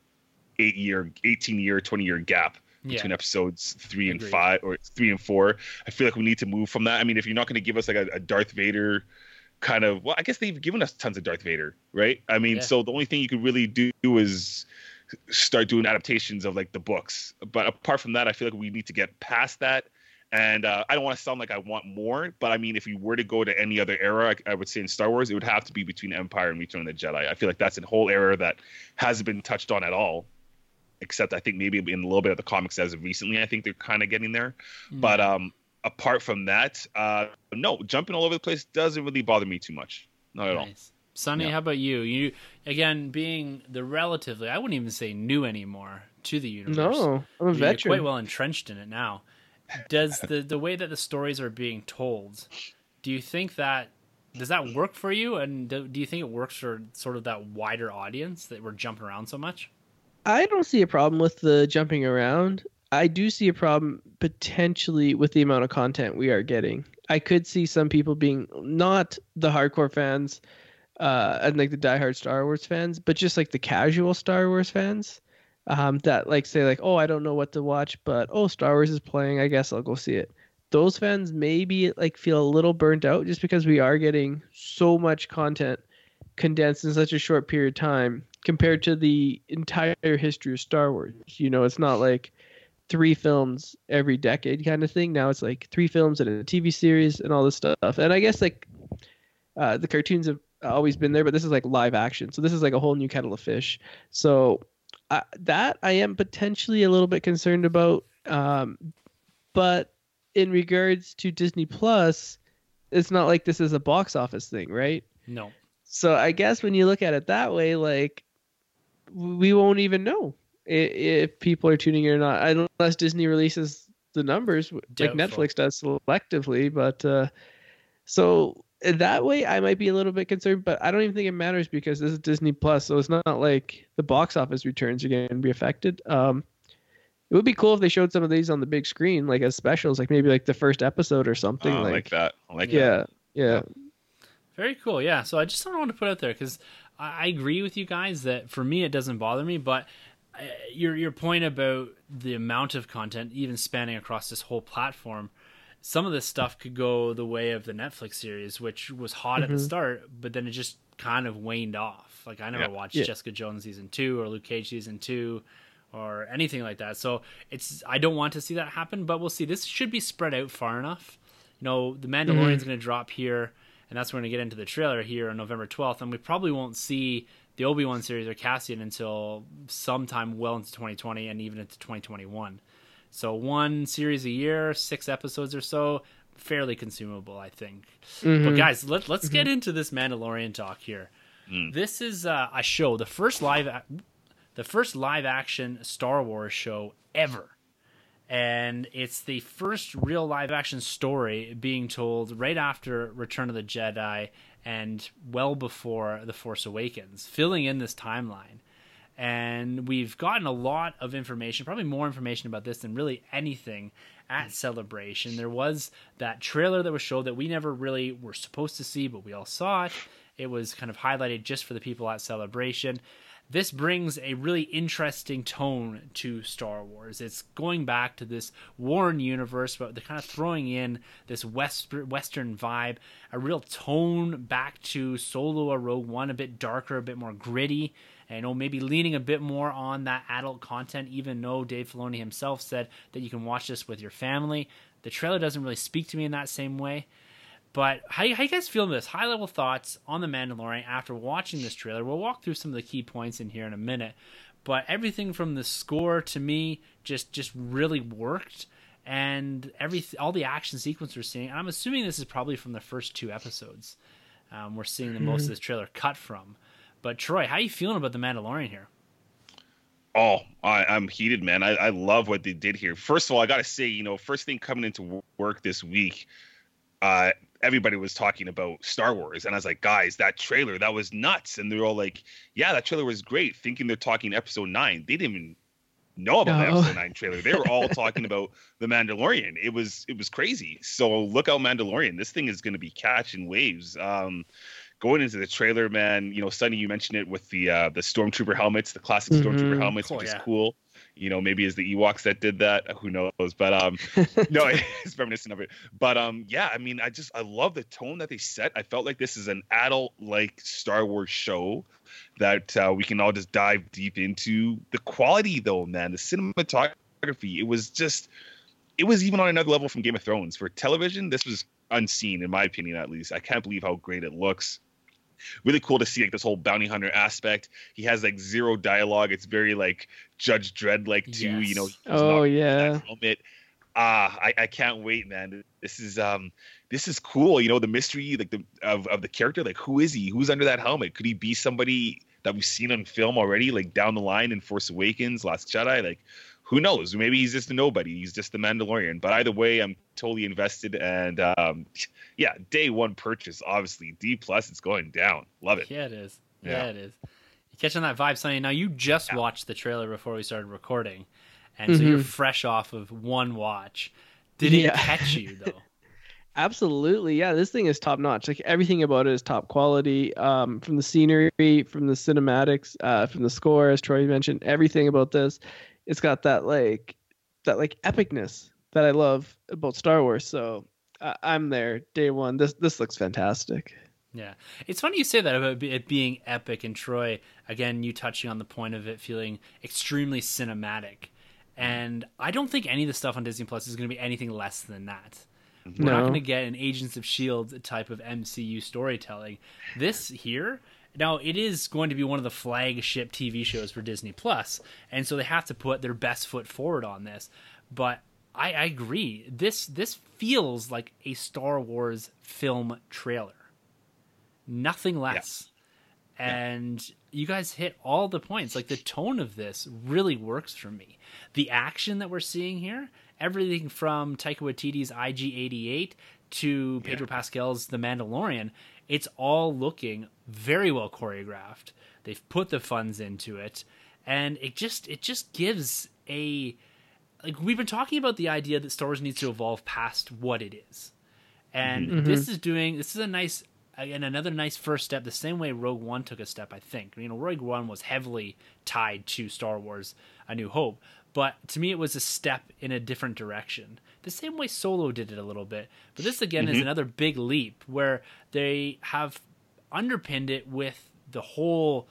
eight year 18 year 20 year gap between Yeah. episodes three and five or three and four. I feel like we need to move from that. I mean, if you're not going to give us like a, a Darth Vader kind of, well, I guess they've given us tons of Darth Vader, right? I mean, Yeah. so the only thing you could really do is start doing adaptations of like the books. But apart from that, I feel like we need to get past that. And uh, I don't want to sound like I want more, but I mean, if we were to go to any other era, I, I would say in Star Wars, it would have to be between Empire and Return of the Jedi. I feel like that's a whole era that hasn't been touched on at all except I think maybe in a little bit of the comics as of recently. I think they're kind of getting there. Mm. But um, apart from that, uh, no, jumping all over the place doesn't really bother me too much. Not at all. Nice. Sonny, Yeah. how about you? You again being the relatively I wouldn't even say new anymore to the universe. No, I'm a You're veteran. quite well entrenched in it now. Does the the way that the stories are being told, do you think that does that work for you? And do, do you think it works for sort of that wider audience that we're jumping around so much? I don't see a problem with the jumping around. I do see a problem potentially with the amount of content we are getting. I could see some people being not the hardcore fans, uh, and like the diehard Star Wars fans, but just like the casual Star Wars fans, um, that like say like, oh, I don't know what to watch, but oh, Star Wars is playing, I guess I'll go see it. Those fans maybe like feel a little burnt out just because we are getting so much content condensed in such a short period of time compared to the entire history of Star Wars. You know, it's not like three films every decade kind of thing. Now it's like three films and a TV series and all this stuff. And I guess like uh, the cartoons have always been there, but this is like live action. So this is like a whole new kettle of fish. So uh, that I am potentially a little bit concerned about. Um, but in regards to Disney Plus, it's not like this is a box office thing, right? No. So I guess when you look at it that way, like we won't even know if, if people are tuning in or not, unless Disney releases the numbers Doubtful. like Netflix does selectively. But uh, so that way, I might be a little bit concerned, but I don't even think it matters because this is Disney Plus, so it's not like the box office returns are going to be affected. Um, it would be cool if they showed some of these on the big screen, like as specials, like maybe like the first episode or something. Oh, like, like that. I like that. yeah, yeah. Very cool. Yeah. So I just don't want to put out there because I, I agree with you guys that for me it doesn't bother me, but uh, your your point about the amount of content, even spanning across this whole platform, some of this stuff could go the way of the Netflix series, which was hot at the Mhm. start, but then it just kind of waned off. Like I never Yeah. watched Yeah. Jessica Jones season two or Luke Cage season two or anything like that. So it's I don't want to see that happen, but we'll see. This should be spread out far enough. You know, the Mandalorian's going to drop here, and that's when we get into the trailer here on November twelfth, and we probably won't see the Obi Wan series or Cassian until sometime well into 2020 and even into 2021. So one series a year, six episodes or so, fairly consumable, I think. But Mhm. guys, let, let's get into this Mandalorian talk here. Mm. This is uh, a show, the first live, a- the first live action Star Wars show ever, and it's the first real live action story being told right after Return of the Jedi and well before The Force Awakens, filling in this timeline. And we've gotten a lot of information, probably more information about this than really anything at Celebration. There was that trailer that was showed that we never really were supposed to see, but we all saw it. It was kind of highlighted just for the people at Celebration. This brings a really interesting tone to Star Wars. It's going back to this Warren universe, but they're kind of throwing in this west, Western vibe, a real tone back to Solo or Rogue One, a bit darker, a bit more gritty. And you know, maybe leaning a bit more on that adult content, even though Dave Filoni himself said that you can watch this with your family. The trailer doesn't really speak to me in that same way. But how, how you guys feeling this? High level thoughts on the Mandalorian after watching this trailer. We'll walk through some of the key points in here in a minute. But everything from the score to me just just really worked, and every all the action sequence we're seeing. And I'm assuming this is probably from the first two episodes. Um, we're seeing the most of this trailer cut from. But Troy, how you feeling about the Mandalorian here? Oh, I, I'm heated, man. I, I love what they did here. First of all, I gotta say, you know, first thing coming into work this week, uh, everybody was talking about Star Wars, and I was like, guys, that trailer, that was nuts. And they're all like, yeah, that trailer was great, thinking they're talking Episode Nine. They didn't even know about the Episode Nine trailer. They were all talking about the Mandalorian. It was it was crazy. So look out, Mandalorian. This thing is going to be catching waves. Um, going into the trailer, man, you know, Sonny, you mentioned it with the uh, the stormtrooper helmets, the classic stormtrooper Mhm. helmets, Cool, which yeah. is cool. You know, maybe it's the Ewoks that did that. Who knows? But um, no, it's reminiscent of it. But um, yeah, I mean, I just I love the tone that they set. I felt like this is an adult like Star Wars show that uh, we can all just dive deep into. The quality, though, man, the cinematography, it was just, it was even on another level from Game of Thrones. For television, this was unseen, in my opinion, at least. I can't believe how great it looks. Really cool to see like this whole bounty hunter aspect. He has like zero dialogue. It's very like Judge Dredd like too. You know. Oh yeah. helmet. Ah, I, I can't wait, man. This is um this is cool. You know, the mystery like the of, of the character, like who is he? Who's under that helmet? Could he be somebody that we've seen on film already, like down the line in Force Awakens, Last Jedi? Like who knows? Maybe he's just a nobody. He's just the Mandalorian. But either way, I'm totally invested and um yeah, day one purchase, obviously. D plus, it's going down. Love it. Yeah, it is. Yeah, Yeah. it is. You catching that vibe, Sonny? Now you just Yeah. watched the trailer before we started recording, and so you're Mhm. fresh off of one watch. Did it Yeah. catch you though? Absolutely, yeah. This thing is top notch. Like everything about it is top quality. Um, from the scenery, from the cinematics, uh, from the score, as Troy mentioned, everything about this, it's got that like, that like epicness that I love about Star Wars. So I I'm there day one. This this looks fantastic. Yeah, it's funny you say that about it being epic. And Troy, again, you touching on the point of it feeling extremely cinematic. Mm-hmm. And I don't think any of the stuff on Disney Plus is going to be anything less than that. Mm-hmm. We're not going to get an Agents of Shield type of MCU storytelling. This here, now it is going to be one of the flagship TV shows for Disney Plus, and so they have to put their best foot forward on this. But I, I agree. This this feels like a Star Wars film trailer. Nothing less. And you guys hit all the points. Like the tone of this really works for me. The action that we're seeing here, everything from Taika Waititi's IG88 to Pedro Yeah. Pascal's The Mandalorian, it's all looking very well choreographed. They've put the funds into it, and it just it just gives a like we've been talking about the idea that Star Wars needs to evolve past what it is, and mm-hmm. this mm-hmm. is doing this is a nice and another nice first step. The same way Rogue One took a step, I think. You know, Rogue One was heavily tied to Star Wars: A New Hope, but to me, it was a step in a different direction. The same way Solo did it a little bit, but this again is mm-hmm. another big leap where they have underpinned it with the whole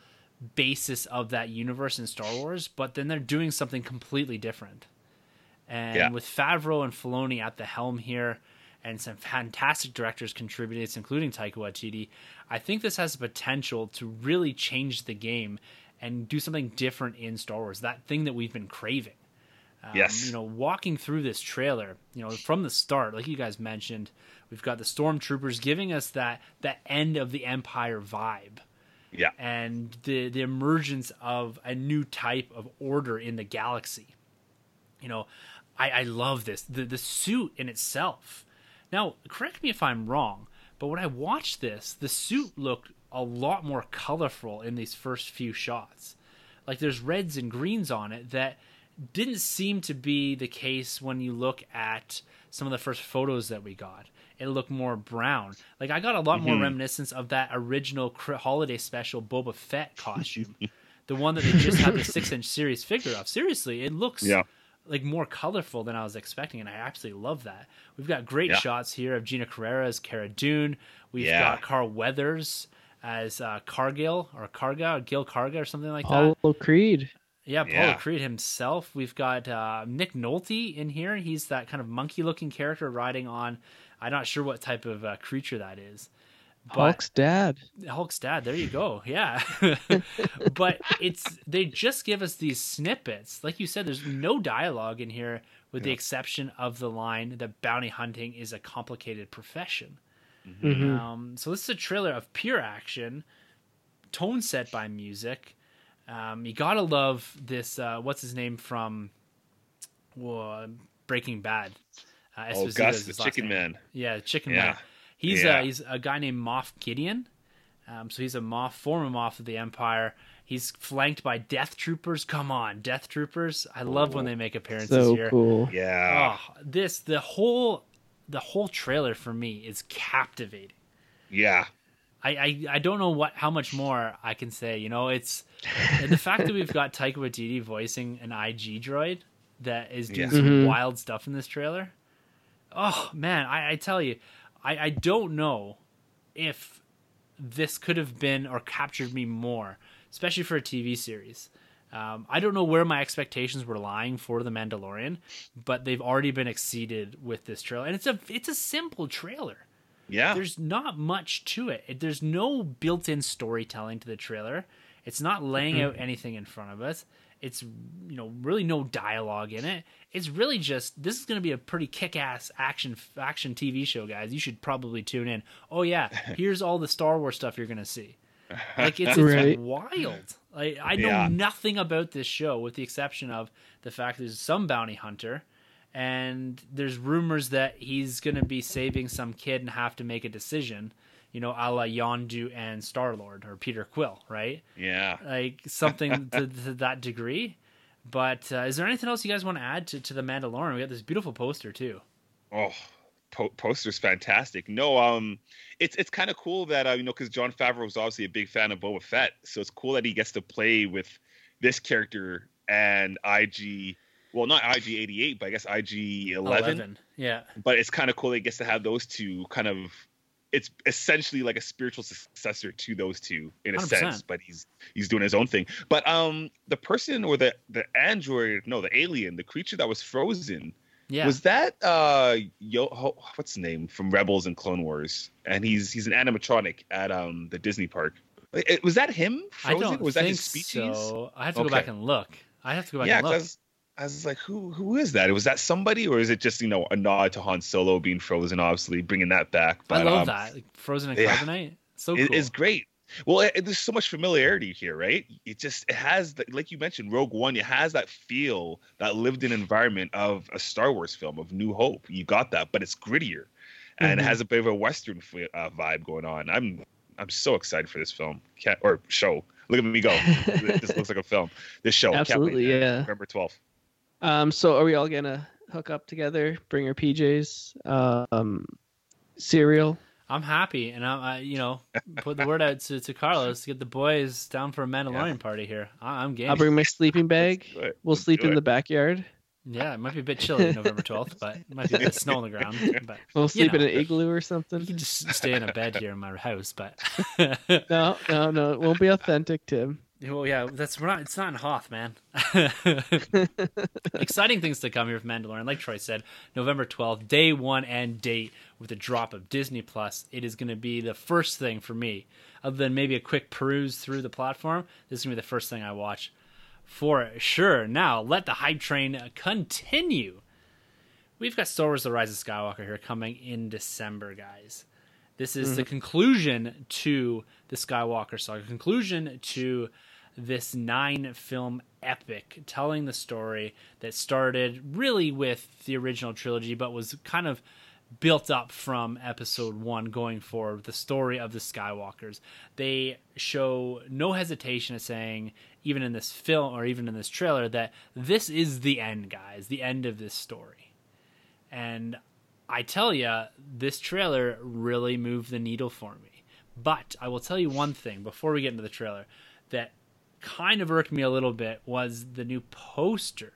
basis of that universe in Star Wars, but then they're doing something completely different. And Yeah. with Favreau and Filoni at the helm here, and some fantastic directors contributed, including Taika Waititi, I think this has the potential to really change the game and do something different in Star Wars. That thing that we've been craving. Um, Yes. You know, walking through this trailer, you know, from the start, like you guys mentioned, we've got the stormtroopers giving us that that end of the Empire vibe Yeah. and the the emergence of a new type of order in the galaxy. You know, I, I love this. The the suit in itself. Now, correct me if I'm wrong, but when I watched this, the suit looked a lot more colorful in these first few shots. Like there's reds and greens on it that didn't seem to be the case when you look at some of the first photos that we got. It looked more brown. Like I got a lot more mm-hmm. reminiscence of that original holiday special Boba Fett costume, the one that they just had the six inch series figure of. Seriously, it looks Yeah. like more colorful than I was expecting, and I absolutely love that. We've got great Yeah. shots here of Gina Carano as Cara Dune. We've Yeah. got Carl Weathers as uh, Cargill or Karga or Gil Karga or something like that. Apollo Creed. Yeah, Paulo Yeah. Creed himself. We've got uh, Nick Nolte in here. He's that kind of monkey-looking character riding on. I'm not sure what type of uh, creature that is. But Hulk's dad. Hulk's dad. There you go. Yeah, but it's they just give us these snippets. Like you said, there's no dialogue in here, with the exception of the line that bounty hunting is a complicated profession. Mhm. Um, so this is a trailer of pure action, tone set by music. Um, you gotta love this. Uh, what's his name from uh, Breaking Bad? Uh, Oh, Gus, the chicken name. man. Yeah, Chicken Yeah. Man. He's Yeah. uh, he's a guy named Moff Gideon. Um, so he's a Moff, former Moff of the Empire. He's flanked by Death Troopers. Come on, Death Troopers! I love when they make appearances So here. cool. Yeah. Oh, this the whole the whole trailer for me is captivating. Yeah. I, I, I don't know what how much more I can say. You know, it's the fact that we've got Taika Waititi voicing an IG droid that is doing Yeah. some Mhm. wild stuff in this trailer. Oh man, I, I tell you, I, I don't know if this could have been or captured me more, especially for a TV series. Um, I don't know where my expectations were lying for the Mandalorian, but they've already been exceeded with this trailer, and it's a it's a simple trailer Yeah. there's not much to it. It- There's no built-in storytelling to the trailer. It's not laying out anything in front of us. It's you know really no dialogue in it. It's really just this is going to be a pretty kick-ass action action TV show, guys. You should probably tune in. Oh yeah, here's all the Star Wars stuff you're going to see. Like it's, it's Right. wild. Like I know Yeah. nothing about this show with the exception of the fact there's some bounty hunter and there's rumors that he's going to be saving some kid and have to make a decision, you know, a la Yondu and Star Lord or Peter Quill, right? yeah. Like something to, to that degree. But uh, is there anything else you guys want to add to, to the Mandalorian? We got this beautiful poster too. Oh, po- poster's fantastic. No, um, it's it's kind of cool that uh, you know because Jon Favreau was obviously a big fan of Boba Fett, so it's cool that he gets to play with this character and IG. Well, not IG eighty eight, but I guess IG eleven. Yeah. But it's kind of cool that he gets to have those two kind of. It's essentially like a spiritual successor to those two in a 100%. sense, but he's he's doing his own thing. But um, the person or the the android, no, the alien, the creature that was frozen, Yeah. was that uh yo ho- what's his name from Rebels and Clone Wars? And he's he's an animatronic at um the Disney park. It- it- was that him? I don't was that his species? so. I have to go back and look. I have to go back Yeah, and look. because I was like, who who is that? Was that somebody, or is it just you know a nod to Han Solo being frozen, obviously bringing that back? But, I love um, that like, frozen in yeah. carbonite. So it- cool. it's great. Well, it, there's so much familiarity here, right? It just it has, the, like you mentioned, Rogue One. It has that feel, that lived-in environment of a Star Wars film of New Hope. You got that, but it's grittier, and it Mhm. has a bit of a Western f- uh, vibe going on. I'm I'm so excited for this film Can't, or show. Look at me go! this looks like a film. This show, Absolutely, yeah. November 12th. Um, so are we all gonna hook up together, bring our PJs, um, cereal? I'm happy, and I'm, I, you know, put the word out to, to Carlos to get the boys down for a Mandalorian party here. I, I'm game. I'll bring my sleeping bag. Let's do it. We'll Let's sleep in it. the backyard. Yeah, it might be a bit chilly November 12th, but it might be a bit snow on the ground. But We'll sleep in an igloo or something. you something. can just stay in a bed here in my house. But No, no, no. It won't be authentic, Tim. well, yeah, that's we're not. It's not in Hoth, man. Exciting things to come here with Mandalorian. Like Troy said, November 12th, day one and date with a drop of Disney Plus. It is going to be the first thing for me, other than maybe a quick peruse through the platform. This is going to be the first thing I watch for sure. Now, let the hype train continue. We've got Star Wars The Rise of Skywalker here coming in December, guys. This is the mm-hmm. conclusion to the Skywalker saga, conclusion to this nine film epic telling the story that started really with the original trilogy, but was kind of built up from episode one going forward, the story of the Skywalkers. They show no hesitation of saying, even in this film or even in this trailer, that this is the end, guys, the end of this story. And I tell you, this trailer really moved the needle for me. But I will tell you one thing before we get into the trailer that kind of irked me a little bit was the new poster.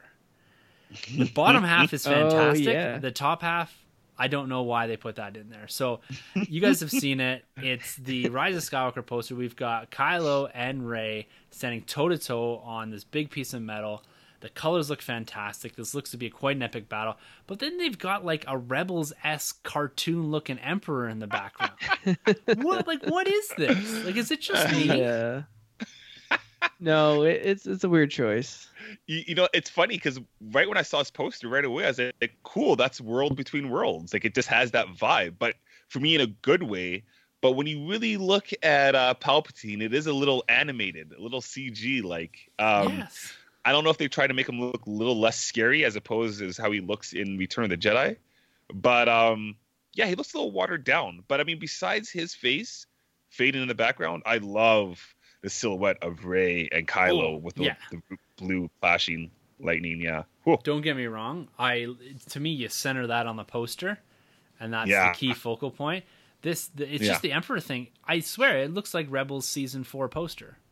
The bottom half is Oh, fantastic. yeah. The top half, I don't know why they put that in there. So you guys have seen it. It's the Rise of Skywalker poster. We've got Kylo and Rey standing toe to toe on this big piece of metal. The colors look fantastic. This looks to be quite an epic battle. But then they've got like a Rebels esque cartoon looking Emperor in the background. what like what is this? Like is it just me? Yeah. No, it, it's it's a weird choice. you, you know, it's funny because right when I saw this poster right away, I was like, cool, that's World Between Worlds. Like, it just has that vibe, but for me in a good way. But when you really look at uh, Palpatine, it is a little animated, a little CG like. Um, yes. I don't know if they try to make him look a little less scary as opposed as how he looks in Return of the Jedi. But um, yeah, he looks a little watered down. But I mean, besides his face fading in the background, I love the silhouette of Rey and Kylo Oh, with the, yeah. the blue flashing lightning. Yeah. Whew. Don't get me wrong. I to me you center that on the poster, and that's Yeah. the key focal point. This the, it's Yeah. just the Emperor thing. I swear it looks like Rebels season four poster.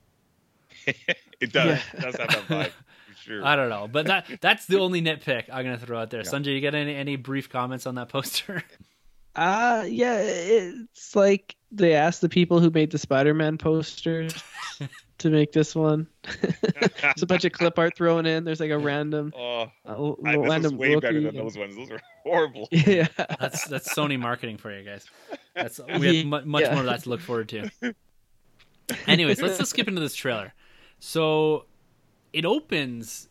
It does. Yeah. It does have that vibe. Sure. I don't know, but that that's the only nitpick I'm gonna throw out there. Yeah. Sunjay, you got any any brief comments on that poster? Uh yeah, it's like they asked the people who made the Spider-Man poster to make this one. There's a bunch of clip art thrown in. There's like a random, oh, uh, I, this is random way better than and- those ones. Those are horrible. Yeah. That's that's Sony marketing for you guys. That's we have mu- much Yeah. more of that to look forward to. Anyways, let's just skip into this trailer. So it opens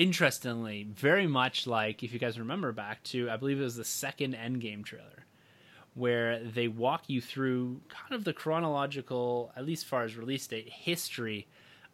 interestingly, very much like if you guys remember back to I believe it was the second Endgame trailer, where they walk you through kind of the chronological, at least far as release date, history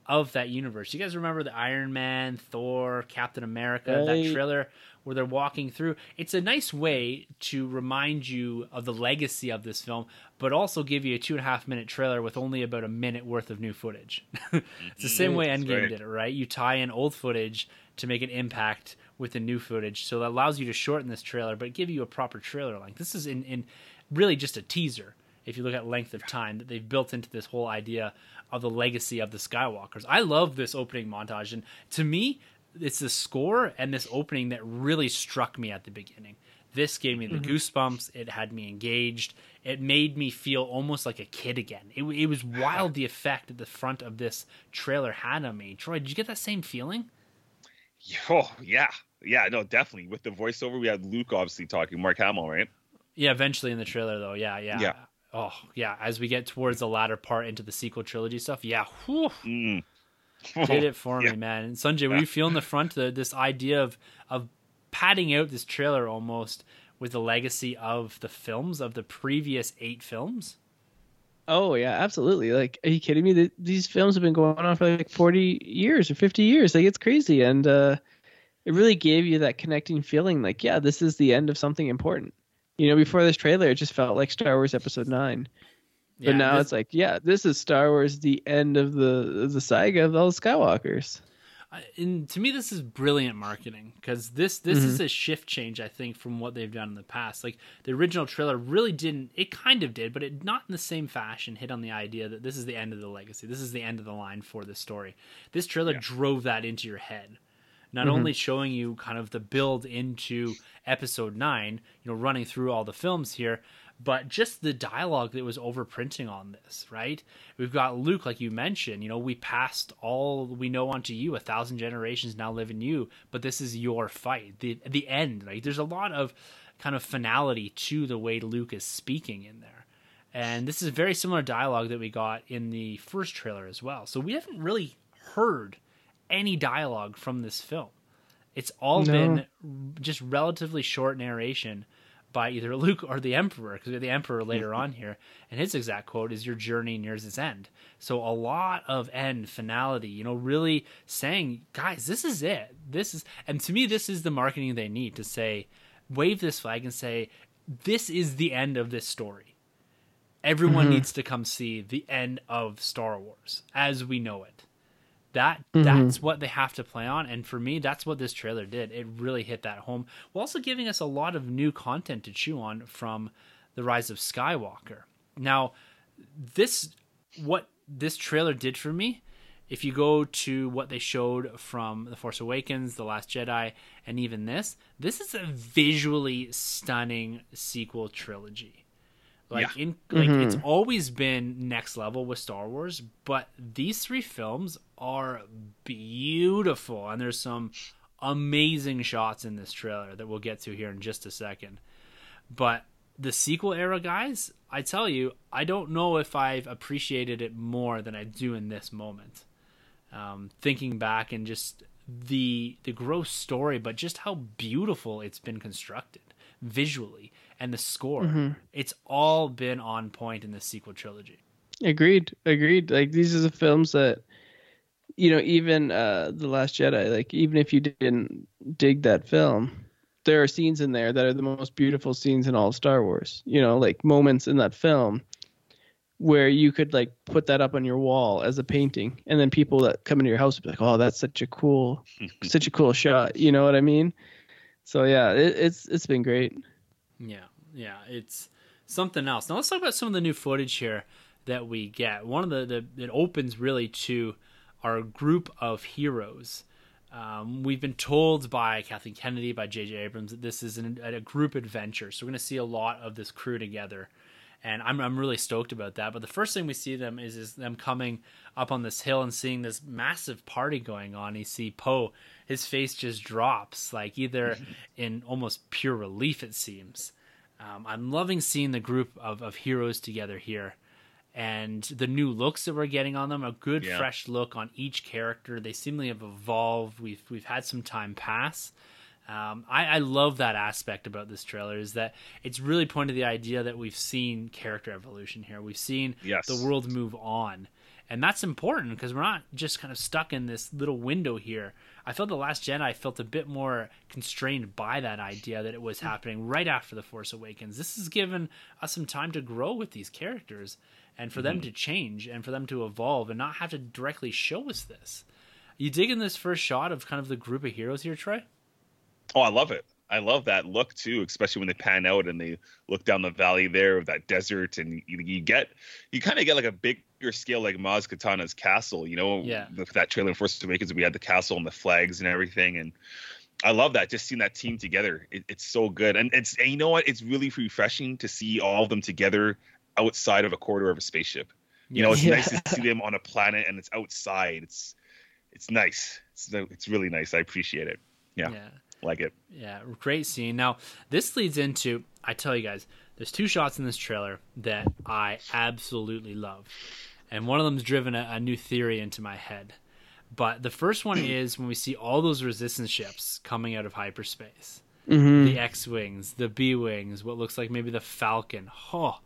of that universe. You guys remember the Iron Man, Thor, Captain America, that trailer where they're walking through. It's a nice way to remind you of the legacy of this film, but also give you a two and a half minute trailer with only about a minute worth of new footage. it's the mm-hmm. same way Endgame right. did it, right? You tie in old footage to make an impact with the new footage, so that allows you to shorten this trailer, but give you a proper trailer length. This is in, in really just a teaser. If you look at length of time that they've built into this whole idea of the legacy of the Skywalkers, I love this opening montage, and to me, it's the score and this opening that really struck me at the beginning. This gave me the goosebumps. It had me engaged. It made me feel almost like a kid again. It, it was wild the effect that the front of this trailer had on me. Troy, did you get that same feeling? Oh yeah, yeah, no, definitely. With the voiceover, we had Luke obviously talking, Mark Hamill, right? Yeah, eventually in the trailer though. Yeah, yeah. Yeah. Oh, yeah. As we get towards the latter part into the sequel trilogy stuff, yeah. Whew. Mm. did it for Yeah. me, man. And Sunjay, were you feeling the front the, this idea of of padding out this trailer almost with the legacy of the films of the previous eight films? Oh yeah, absolutely. Like, are you kidding me? Th- These films have been going on for like forty years or fifty years. Like, it's crazy, and uh, it really gave you that connecting feeling. Like, yeah, this is the end of something important. You know, before this trailer, it just felt like Star Wars Episode Nine. Yeah, but now this- it's like, yeah, this is Star Wars, the end of the of the saga of all the Skywalkers. And to me this is brilliant marketing because this this Mm-hmm. is a shift change i think from what they've done in the past. Like the original trailer really didn't it kind of did but it not in the same fashion hit on the idea that this is the end of the legacy. This is the end of the line for this story. This trailer drove that into your head. Not only showing you kind of the build into episode 9 you know running through all the films here but just the dialogue that was overprinting on this, right? We've got Luke, like you mentioned, you know, we passed all we know onto you. A thousand generations now live in you, but this is your fight. The the end, right? There's a lot of kind of finality to the way Luke is speaking in there. And this is a very similar dialogue that we got in the first trailer as well. So we haven't really heard any dialogue from this film. It's all No. been just relatively short narration by either Luke or the Emperor, because we have the Emperor later on here, and his exact quote is "Your journey nears its end." So a lot of end finality, you know, really saying, "Guys, this is it. This is," and to me, this is the marketing they need to say, wave this flag and say, "This is the end of this story." Everyone mm-hmm. needs to come see the end of Star Wars as we know it. That mm-hmm. that's what they have to play on, and for me, that's what this trailer did. It really hit that home, while also giving us a lot of new content to chew on from the Rise of Skywalker. Now, this what this trailer did for me. If you go to what they showed from The Force Awakens, The Last Jedi, and even this, this is a visually stunning sequel trilogy. Like Yeah. in like it's always been next level with Star Wars, but these three films are beautiful and there's some amazing shots in this trailer that we'll get to here in just a second. But the sequel era guys, I tell you, I don't know if I've appreciated it more than I do in this moment. Um, thinking back and just the the gross story, but just how beautiful it's been constructed visually and the score. It's all been on point in the sequel trilogy. Agreed. Agreed. Like these are the films that you know, even uh The Last Jedi, like even if you didn't dig that film, there are scenes in there that are the most beautiful scenes in all of Star Wars. You know, like moments in that film where you could like put that up on your wall as a painting and then people that come into your house would be like, "Oh, that's such a cool such a cool shot." You know what I mean? So yeah, it, it's it's been great. Yeah, yeah, it's something else. Now let's talk about some of the new footage here that we get. One of the, the it opens really to our group of heroes. Um, we've been told by Kathleen Kennedy, by J.J. Abrams, that this is an, a group adventure. So we're going to see a lot of this crew together, and I'm I'm really stoked about that. But the first thing we see them is is them coming up on this hill and seeing this massive party going on. You see Poe, his face just drops, like either in almost pure relief, it seems. Um, I'm loving seeing the group of, of heroes together here. And the new looks that we're getting on them, a good Yeah. fresh look on each character. They seemingly have evolved. We've we've had some time pass. Um, I, I love that aspect about this trailer is that it's really pointed to the idea that we've seen character evolution here. We've seen Yes. the world move on, and that's important because we're not just kind of stuck in this little window here. I felt the Last Jedi felt a bit more constrained by that idea that it was hmm. happening right after the Force Awakens. This has given us some time to grow with these characters and for them hmm. to change and for them to evolve and not have to directly show us this. You dig in this first shot of kind of the group of heroes here, Troy? Oh, I love it. I love that look too, especially when they pan out and they look down the valley there of that desert, and you, you get you kind of get like a bigger scale like Maz Kanata's castle. You know, Yeah. with that trailer in Force Awakens, we had the castle and the flags and everything, and I love that. Just seeing that team together, it, it's so good, and it's and you know what? It's really refreshing to see all of them together outside of a corridor of a spaceship. You know, it's Yeah. nice to see them on a planet and it's outside. It's it's nice. It's it's really nice. I appreciate it. Yeah, yeah. like it. Yeah, great scene. Now, this leads into I tell you guys, there's two shots in this trailer that I absolutely love. And one of them's driven a, a new theory into my head. But the first one is when we see all those resistance ships coming out of hyperspace. hmm The X Wings, the B Wings, what looks like maybe the Falcon. Oh,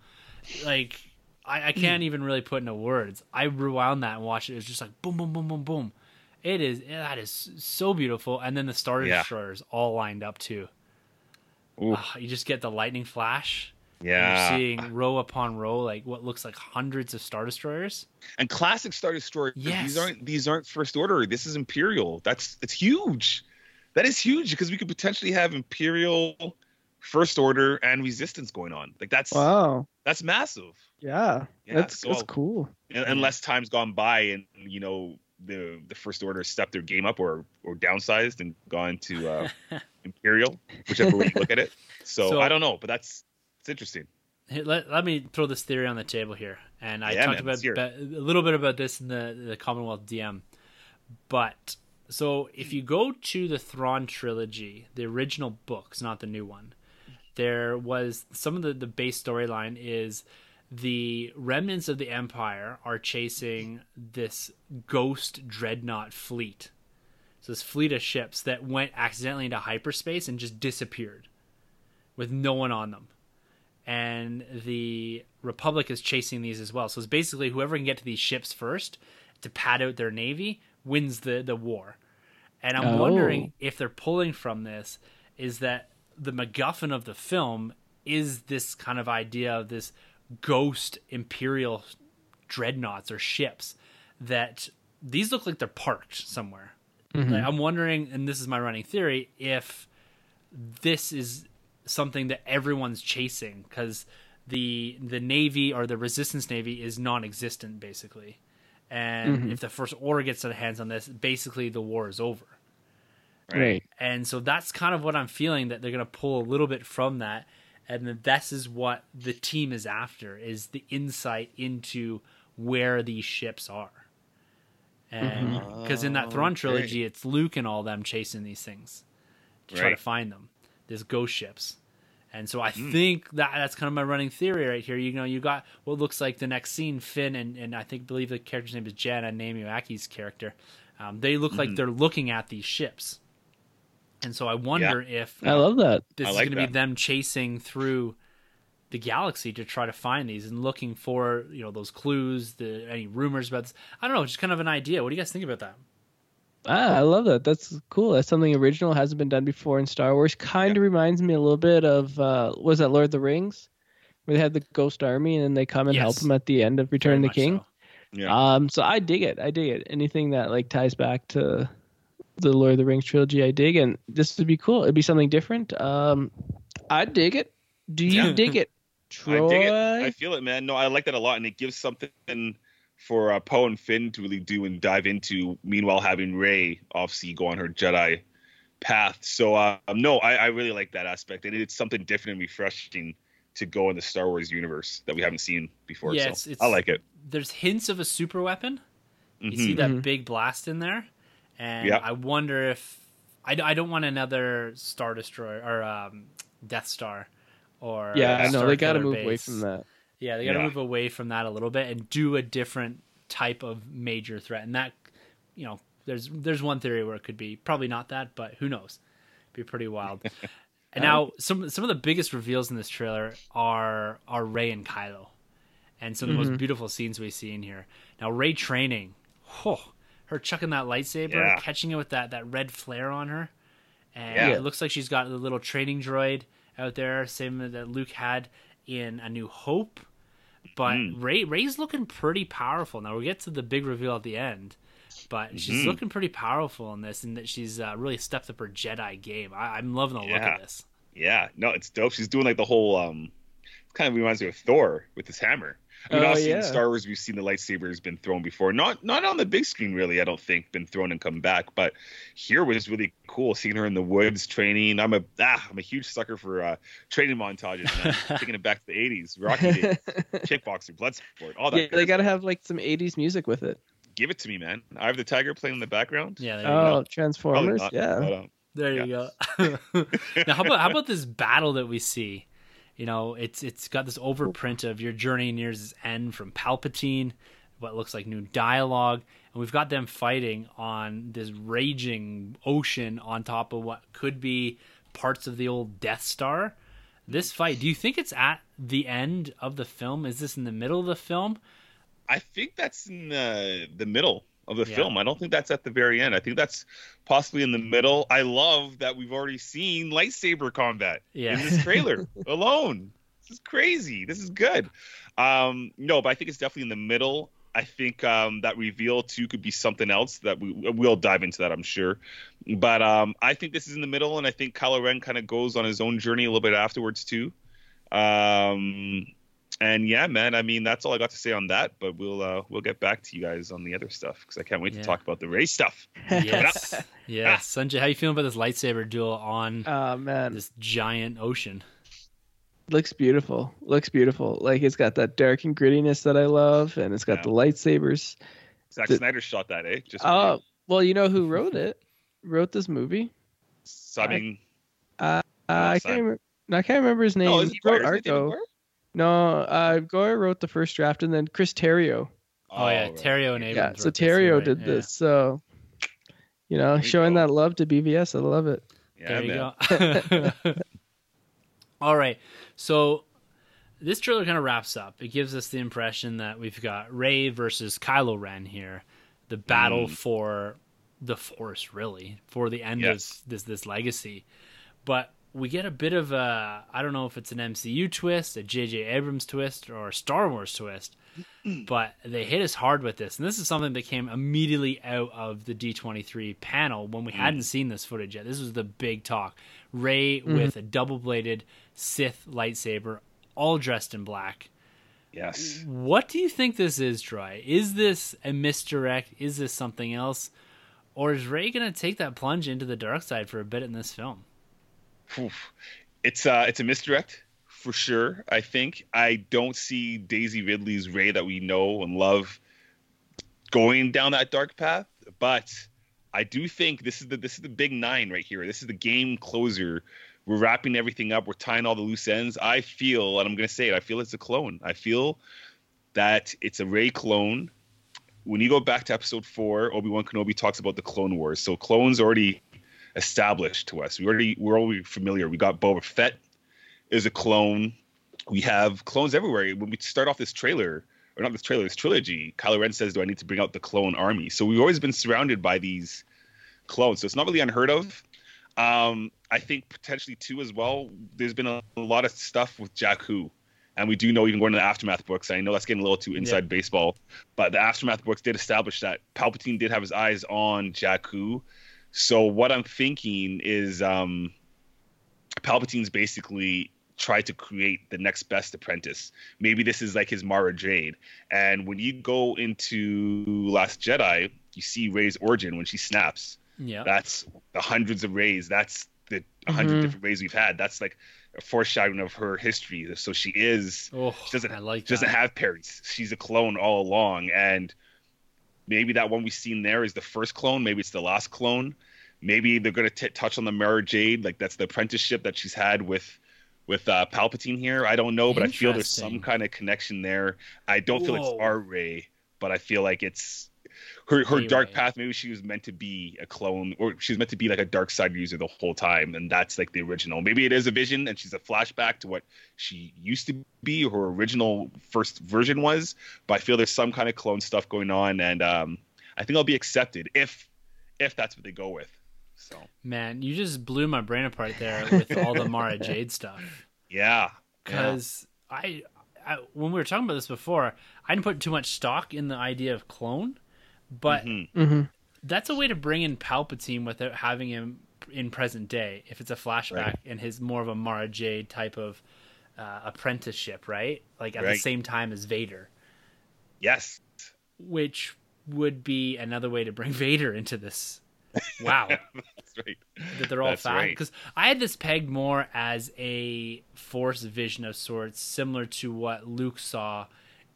like, I, I can't even really put into words. I rewound that and watched it. It was just like boom, boom, boom, boom, boom. It is, that is so beautiful. And then the Star Yeah. Destroyers all lined up too. Ah, you just get the lightning flash. And yeah. You're seeing row upon row, like what looks like hundreds of Star Destroyers. and classic Star Destroyer. Yes. These aren't these aren't first order. This is Imperial. That's it's huge. That is huge because we could potentially have Imperial, First Order, and Resistance going on. Like that's Wow. that's massive. Yeah. Yeah, that's so- that's cool. Un- Unless time's gone by and you know the the First Order stepped their game up or or downsized and gone to uh, Imperial, whichever way you look at it. So, So- I don't know, but that's it's interesting. Hey, Let, let me throw this theory on the table here, and I Yeah, talked man, about let's hear ba- a little bit about this in the the Commonwealth DM. But so if you go to the Thrawn trilogy, the original books, not the new one, there was some of the the base storyline is the remnants of the Empire are chasing this ghost dreadnought fleet. So this fleet of ships that went accidentally into hyperspace and just disappeared with no one on them and the Republic is chasing these as well. So it's basically whoever can get to these ships first to pad out their navy wins the the war. And I'm Oh. wondering if they're pulling from this is that the MacGuffin of the film is this kind of idea of this ghost imperial dreadnoughts or ships that these look like they're parked somewhere. Mm-hmm. Like, I'm wondering, and this is my running theory, if this is something that everyone's chasing because the the navy or the resistance navy is non-existent basically. And mm-hmm. if the first order gets their hands on this basically the war is over. Right. and so that's kind of what i'm feeling that they're going to pull a little bit from that. And that this is what the team is after is the insight into where these ships are. And mm-hmm. because in that Thrawn Okay. trilogy it's luke and all them chasing these things to try to find them these ghost ships and so I think that that's kind of my running theory right here. You know, you got what looks like the next scene, Finn and, and I think believe the character's name is Jen and Naomi Ackie's character. Um, they look like they're looking at these ships, and so I wonder if I love that. this I is going to be them chasing through the galaxy to try to find these and looking for you know those clues, the any rumors about this. I don't know, just kind of an idea. What do you guys think about that? Ah, I love that. That's cool. That's something original hasn't been done before in Star Wars. Kind of reminds me a little bit of uh was that Lord of the Rings, where they had the Ghost Army and then they come and help them at the end of Return of the King. so. Yeah. Um, so I dig it. I dig it. Anything that like ties back to the Lord of the Rings trilogy, I dig, and this would be cool. It'd be something different. Um, I dig it. Do you Yeah. dig it, Troy? I dig it. I feel it, man. No, I like that a lot, and it gives something for uh, Poe and Finn to really do and dive into. Meanwhile, having Rey obviously go on her Jedi path. So, uh, no, I, I really like that aspect, and it's something different and refreshing to go in the Star Wars universe that we haven't seen before. Yeah, so it's- it's- I like it. There's hints of a super weapon. You see Mhm. that Mhm. big blast in there, and Yeah. I wonder if I, I don't want another Star Destroyer or um, Death Star or yeah, I know they got to Killer move away from that. Yeah, they got to Yeah. move away from that a little bit and do a different type of major threat. And that, you know, there's there's one theory where it could be probably not that, but who knows? Be pretty wild. and now some some of the biggest reveals in this trailer are are Rey and Kylo, and some of the most mm-hmm. beautiful scenes we see in here. Now Rey training, oh, her chucking that lightsaber, Yeah. catching it with that that red flare on her, and Yeah. it looks like she's got the little training droid out there, same that Luke had in A New Hope. But Mm. Rey Rey's looking pretty powerful. Now we'll get to the big reveal at the end, but she's Mhm. looking pretty powerful in this, and that she's uh, really stepped up her Jedi game. I, I'm loving the look Yeah. of this. Yeah, no, it's dope. She's doing like the whole um kind of reminds me of Thor with his hammer. I mean, Oh, obviously yeah. in Star Wars we've seen the lightsaber has been thrown before. Not not on the big screen really, I don't think, been thrown and come back. But here was really cool seeing her in the woods training. I'm a ah, I'm a huge sucker for uh training montages. Taking it back to the eighties. Rocky days, kickboxing, blood sport, all that. yeah, good they got to have like some '80s music with it. give it to me, man. I have the tiger playing in the background. Yeah, Oh, go. Transformers. not, Yeah. but, um, There you go. now, how about how about this battle that we see? You know, it's it's got this overprint of your journey nears its end from Palpatine what looks like new dialogue, and we've got them fighting on this raging ocean on top of what could be parts of the old Death Star. This fight, do you think it's at the end of the film? Is this in the middle of the film? I think that's in the the middle of the Yeah. film. I don't think that's at the very end. I think that's possibly in the middle. I love that we've already seen lightsaber combat Yeah. in this trailer alone. This is crazy. This is good. Um, no, but I think it's definitely in the middle. I think um, that reveal too could be something else that we we'll dive into that I'm sure. But um, I think this is in the middle, and I think Kylo Ren kind of goes on his own journey a little bit afterwards too. Um, and yeah, man, I mean that's all I got to say on that. But we'll uh, we'll get back to you guys on the other stuff because I can't wait Yeah. to talk about the race stuff. Yes. yes. Sunjay, how you feeling about this lightsaber duel on Oh man, this giant ocean? looks beautiful. Looks beautiful. Like it's got that dark and grittiness that I love, and it's got Yeah. the lightsabers. Zack The- Snyder shot that, eh? Just Oh, well, you know who wrote it? Wrote this movie? so, I mean, Uh, I can't. Remember, I can't remember his name. no, is he it wrote Goyer? Is it David Argo. Goyer? No, uh, Goyer wrote the first draft, and then Chris Terrio. Oh, yeah, right. Terrio and Abrams. yeah, so this, you're Terrio right, did yeah. this. So, you know, There showing go. that love to BVS, I love it. Yeah, there you go. All right. So this trailer kind of wraps up. It gives us the impression that we've got Rey versus Kylo Ren here, the battle Mm. for the Force, really, for the end Yes. of this this legacy. But we get a bit of a I don't know if it's an MCU twist, a J.J. Abrams twist, or a Star Wars twist. But they hit us hard with this, and this is something that came immediately out of the D23 panel when we mm. hadn't seen this footage yet. This was the big talk. Rey mm-hmm. with a double-bladed Sith lightsaber, all dressed in black. Yes. What do you think this is, Troy? Is this a misdirect? Is this something else? Or is Rey going to take that plunge into the dark side for a bit in this film? Oof. It's uh it's a misdirect for sure. I think I don't see Daisy Ridley's Rey that we know and love going down that dark path, but I do think this is the this is the big nine right here. This is the game closer. We're wrapping everything up. We're tying all the loose ends. I feel, and I'm gonna say it. I feel it's a clone. I feel that it's a Rey clone. When you go back to episode four, Obi Wan Kenobi talks about the Clone Wars. So clones already established to us. We already we're already familiar. We got Boba Fett is a clone. We have clones everywhere. When we start off this trailer, or not this trailer, this trilogy, Kylo Ren says, "Do I need to bring out the clone army?" So we've always been surrounded by these clones. So it's not really unheard of. Um, I think potentially too as well. There's been a, a lot of stuff with Jakku, and we do know even going to the aftermath books. I know that's getting a little too inside baseball, but the aftermath books did establish that Palpatine did have his eyes on Jakku. So what I'm thinking is um, Palpatine's basically tried to create the next best apprentice. Maybe this is like his Mara Jade. And when you go into Last Jedi, you see Rey's origin when she snaps. Yeah. That's the hundreds of rays. That's the 100 Mhm. different rays we've had. That's like a foreshadowing of her history. So she is Oh, she doesn't I like she doesn't have parents. She's a clone all along, and maybe that one we've seen there is the first clone. Maybe it's the last clone. Maybe they're gonna touch on the Mara Jade, like that's the apprenticeship that she's had with with uh, Palpatine here. I don't know, but I feel there's some kind of connection there. I don't feel it's our Rey, but I feel like it's her her dark path. Maybe she was meant to be a clone, or she was meant to be like a dark side user the whole time, and that's like the original. Maybe it is a vision, and she's a flashback to what she used to be, or her original first version was. But I feel there's some kind of clone stuff going on, and um, I think I'll be accepted if if that's what they go with. So Man, you just blew my brain apart there with all the Mara Jade stuff. yeah, yeah. Because I, I, when we were talking about this before, I didn't put too much stock in the idea of clone, but Mhm. hmm that's a way to bring in Palpatine without having him in present day. If it's a flashback Right. and his more of a Mara Jade type of uh, apprenticeship, right? Like at the same time as Vader, yes, which would be another way to bring Vader into this. Wow. that's right. that they're all That's fat right. because I had this pegged more as a force vision of sorts, similar to what Luke saw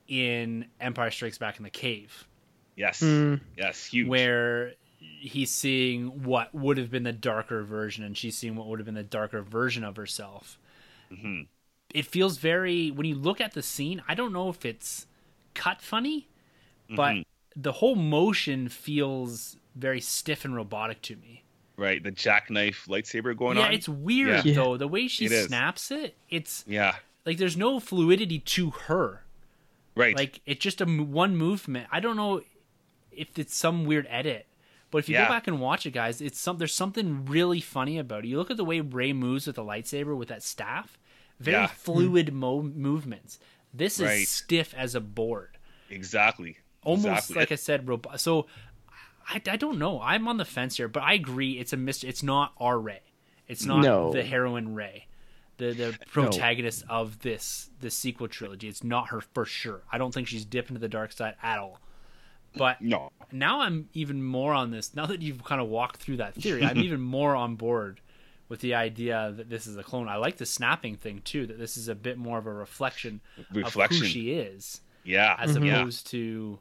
in Empire Strikes Back in the cave, Yes, Mm. yes, huge. where he's seeing what would have been the darker version, and she's seeing what would have been the darker version of herself. hmm It feels very when you look at the scene. I don't know if it's cut funny, but Mhm. the whole motion feels very stiff and robotic to me. right, the jackknife lightsaber going yeah, on. Yeah, it's weird Yeah. though. The way she It is. snaps it, it's yeah, like there's no fluidity to her. right. Like it's just a m- one movement. I don't know if it's some weird edit, but if you Yeah. go back and watch it, guys, it's some there's something really funny about it. You look at the way Rey moves with the lightsaber with that staff, very Yeah. fluid mo- movements. This is Right. stiff as a board, exactly. almost exactly. like I said. Robo- so I, I don't know. I'm on the fence here, but I agree. It's a mystery. It's not our Rey. It's not No. the heroine Rey. The, the protagonist of this the sequel trilogy. It's not her for sure. I don't think she's dipped into the dark side at all. But no, now I'm even more on this. Now that you've kind of walked through that theory, I'm even more on board with the idea that this is a clone. I like the snapping thing too. That this is a bit more of a reflection, reflection. of who she is, yeah, as mm-hmm. yeah, opposed to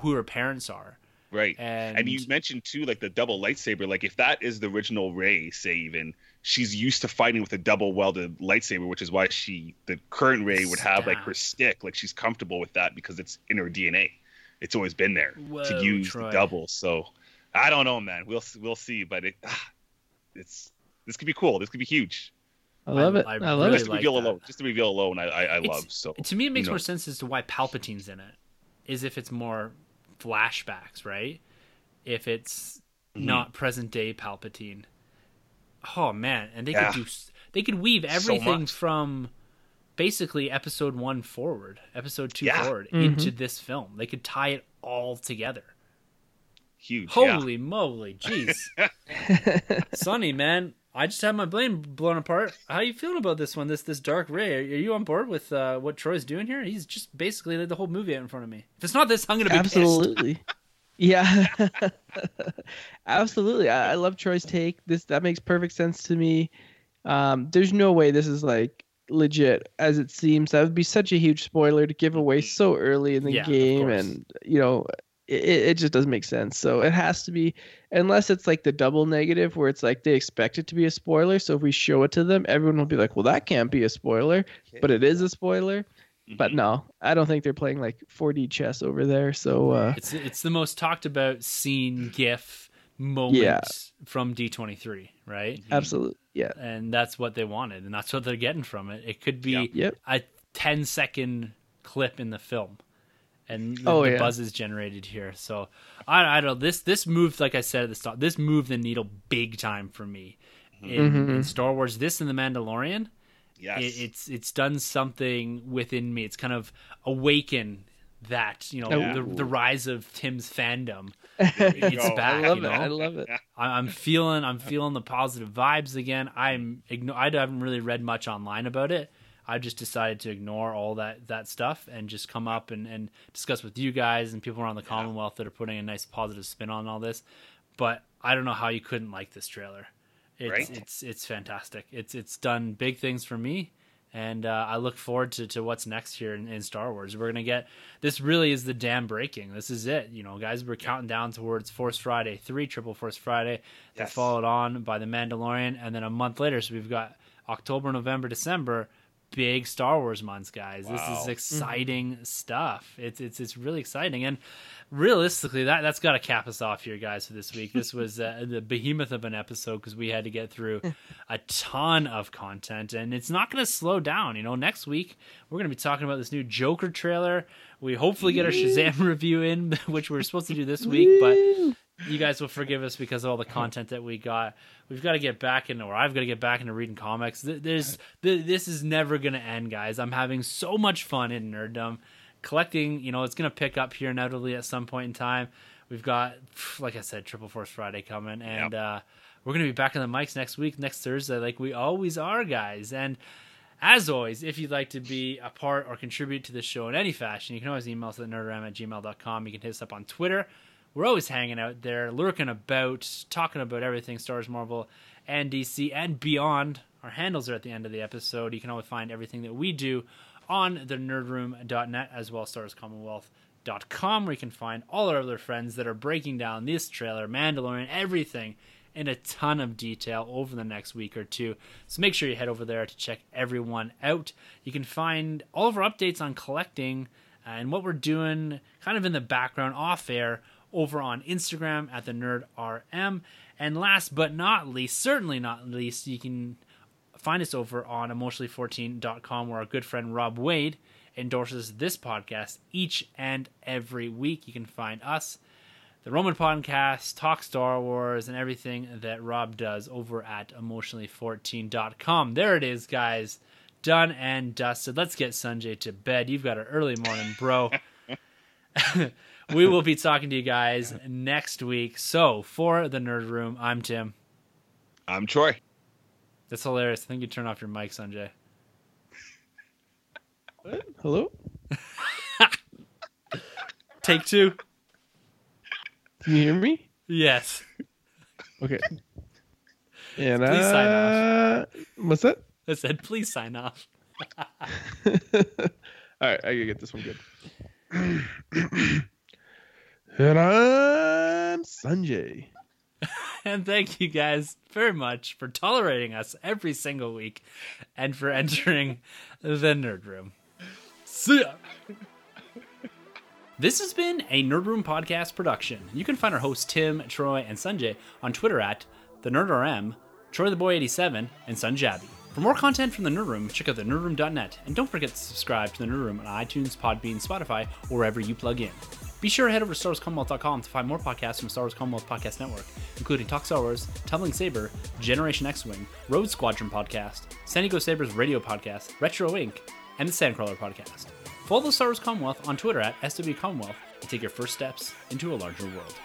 who her parents are. right. And, And you mentioned too, like the double lightsaber. Like if that is the original Rey, say even she's used to fighting with a double welded lightsaber, which is why she, the current Rey, would have like her stick. Like she's comfortable with that because it's in her DNA. It's always been there Whoa, to use Troy. the double. So I don't know, man. We'll we'll see, but it, ah, it's this could be cool. This could be huge. I love I- it. I I, love just it. the reveal that. alone, just the reveal alone, I I, I love. So to me, it makes you know. more sense as to why Palpatine's in it. Is if it's more flashbacks, right? If it's Mm-hmm. not present day Palpatine. Oh man, and they Yeah. could do they could weave everything much. from basically episode 1 forward, episode 2 Yeah. forward Mhm. into this film. They could tie it all together. huge. yeah. Holy moly, jeez. Sonny, man, I just had my brain blown apart. How you feeling about this one? This this Dark Rey? Are, are you on board with uh, what Troy's doing here? He's just basically laid the whole movie out in front of me. If it's not this, I'm gonna be pissed. Absolutely. Yeah. Absolutely. I, I love Troy's take. This that makes perfect sense to me. Um, there's no way this is like legit as it seems. That would be such a huge spoiler to give away so early in the Yeah, game, and you know, it, it just doesn't make sense. So it has to be, unless it's like the double negative where it's like they expect it to be a spoiler. So if we show it to them, everyone will be like, "Well, that can't be a spoiler," but it is a spoiler. But Mhm. no, I don't think they're playing like 4D chess over there. So uh, It's it's the most talked about scene GIF moment Yeah. from D23, right? absolutely, yeah. And that's what they wanted, and that's what they're getting from it. It could be Yeah. Yep. a 10 second clip in the film and the, Oh, the yeah. buzz is generated here so I, I don't know this this moved like i said at the start this moved the needle big time for me in, Mhm. in star wars this and the mandalorian Yes. it, it's it's done something within me it's kind of awakened that you know Oh. the, the rise of tim's fandom it's back I love you it. I love it. I'm feeling I'm feeling the positive vibes again. I'm igno- I haven't really read much online about it. I just decided to ignore all that that stuff and just come up and, and discuss with you guys and people around the Commonwealth that are putting a nice positive spin on all this. But I don't know how you couldn't like this trailer. It's Right. it's it's fantastic. It's it's done big things for me. And uh, I look forward to, to what's next here in, in Star Wars. We're gonna get this. Really is the dam breaking. This is it. You know, guys, we're counting down towards Force Friday three, Triple Force Friday. They Yes. followed on by the Mandalorian, and then a month later, so we've got October, November, December, big Star Wars months, guys. This is exciting stuff. It's it's it's really exciting, and realistically, that that's got to cap us off here, guys, for this week. This was uh, the behemoth of an episode because we had to get through a ton of content, and it's not going to slow down. You know, next week we're going to be talking about this new Joker trailer. We hopefully get our Shazam review in, which we're supposed to do this week, but you guys will forgive us because of all the content that we got. We've got to get back into, or I've got to get back into reading comics. There's, this is never going to end, guys. I'm having so much fun in nerddom. Collecting, you know, it's going to pick up here inevitably at some point in time. We've got, like I said, Triple Force Friday coming, and uh, we're going to be back on the mics next week, next Thursday, like we always are, guys. And as always, if you'd like to be a part or contribute to the show in any fashion, you can always email us at nerdaram at gmail.com. You can hit us up on Twitter. We're always hanging out there, lurking about, talking about everything Star Wars, Marvel, and DC, and beyond. Our handles are at the end of the episode. You can always find everything that we do on the nerdroom.net as well as starscommonwealth.com, where you can find all our other friends that are breaking down this trailer, Mandalorian, everything in a ton of detail over the next week or two. So make sure you head over there to check everyone out. You can find all of our updates on collecting and what we're doing kind of in the background off air over on Instagram at the Nerd RM. And last but not least, certainly not least, you can find us over on emotionally14.com where our good friend Rob Wade endorses this podcast each and every week. You can find us, the Roman Podcast, Talk Star Wars, and everything that Rob does over at emotionally14.com. There it is, guys. Done and dusted. Let's get Sunjay to bed. You've got an early morning, bro. we will be talking to you guys next week. So, for the Nerd Room, I'm Tim. I'm Troy. That's hilarious. I think you turn off your mic, Sunjay. What? Hello? Take two. Can you hear me? Yes. Okay. And Please sign uh, what's that? I said, please sign off. All right, I gotta get this one good. and I'm Sunjay. And thank you guys very much for tolerating us every single week and for entering the Nerd Room. See ya. This has been a Nerd Room podcast production. You can find our hosts Tim, Troy, and Sunjay on Twitter at the NerdRM, Troy the Boy 87, and Sunjabby. For more content from the Nerd Room, check out the nerdroom.net and don't forget to subscribe to the Nerd Room on iTunes, Podbean, Spotify, or wherever you plug in. Be sure to head over to StarWarsCommonwealth.com to find more podcasts from Star Wars Commonwealth Podcast Network, including Talk Star Wars, Tumbling Saber, Generation X-Wing, Rogue Squadron Podcast, San Diego Sabers Radio Podcast, Retro Inc., and the Sandcrawler Podcast. Follow Star Wars Commonwealth on Twitter at SW Commonwealth and take your first steps into a larger world.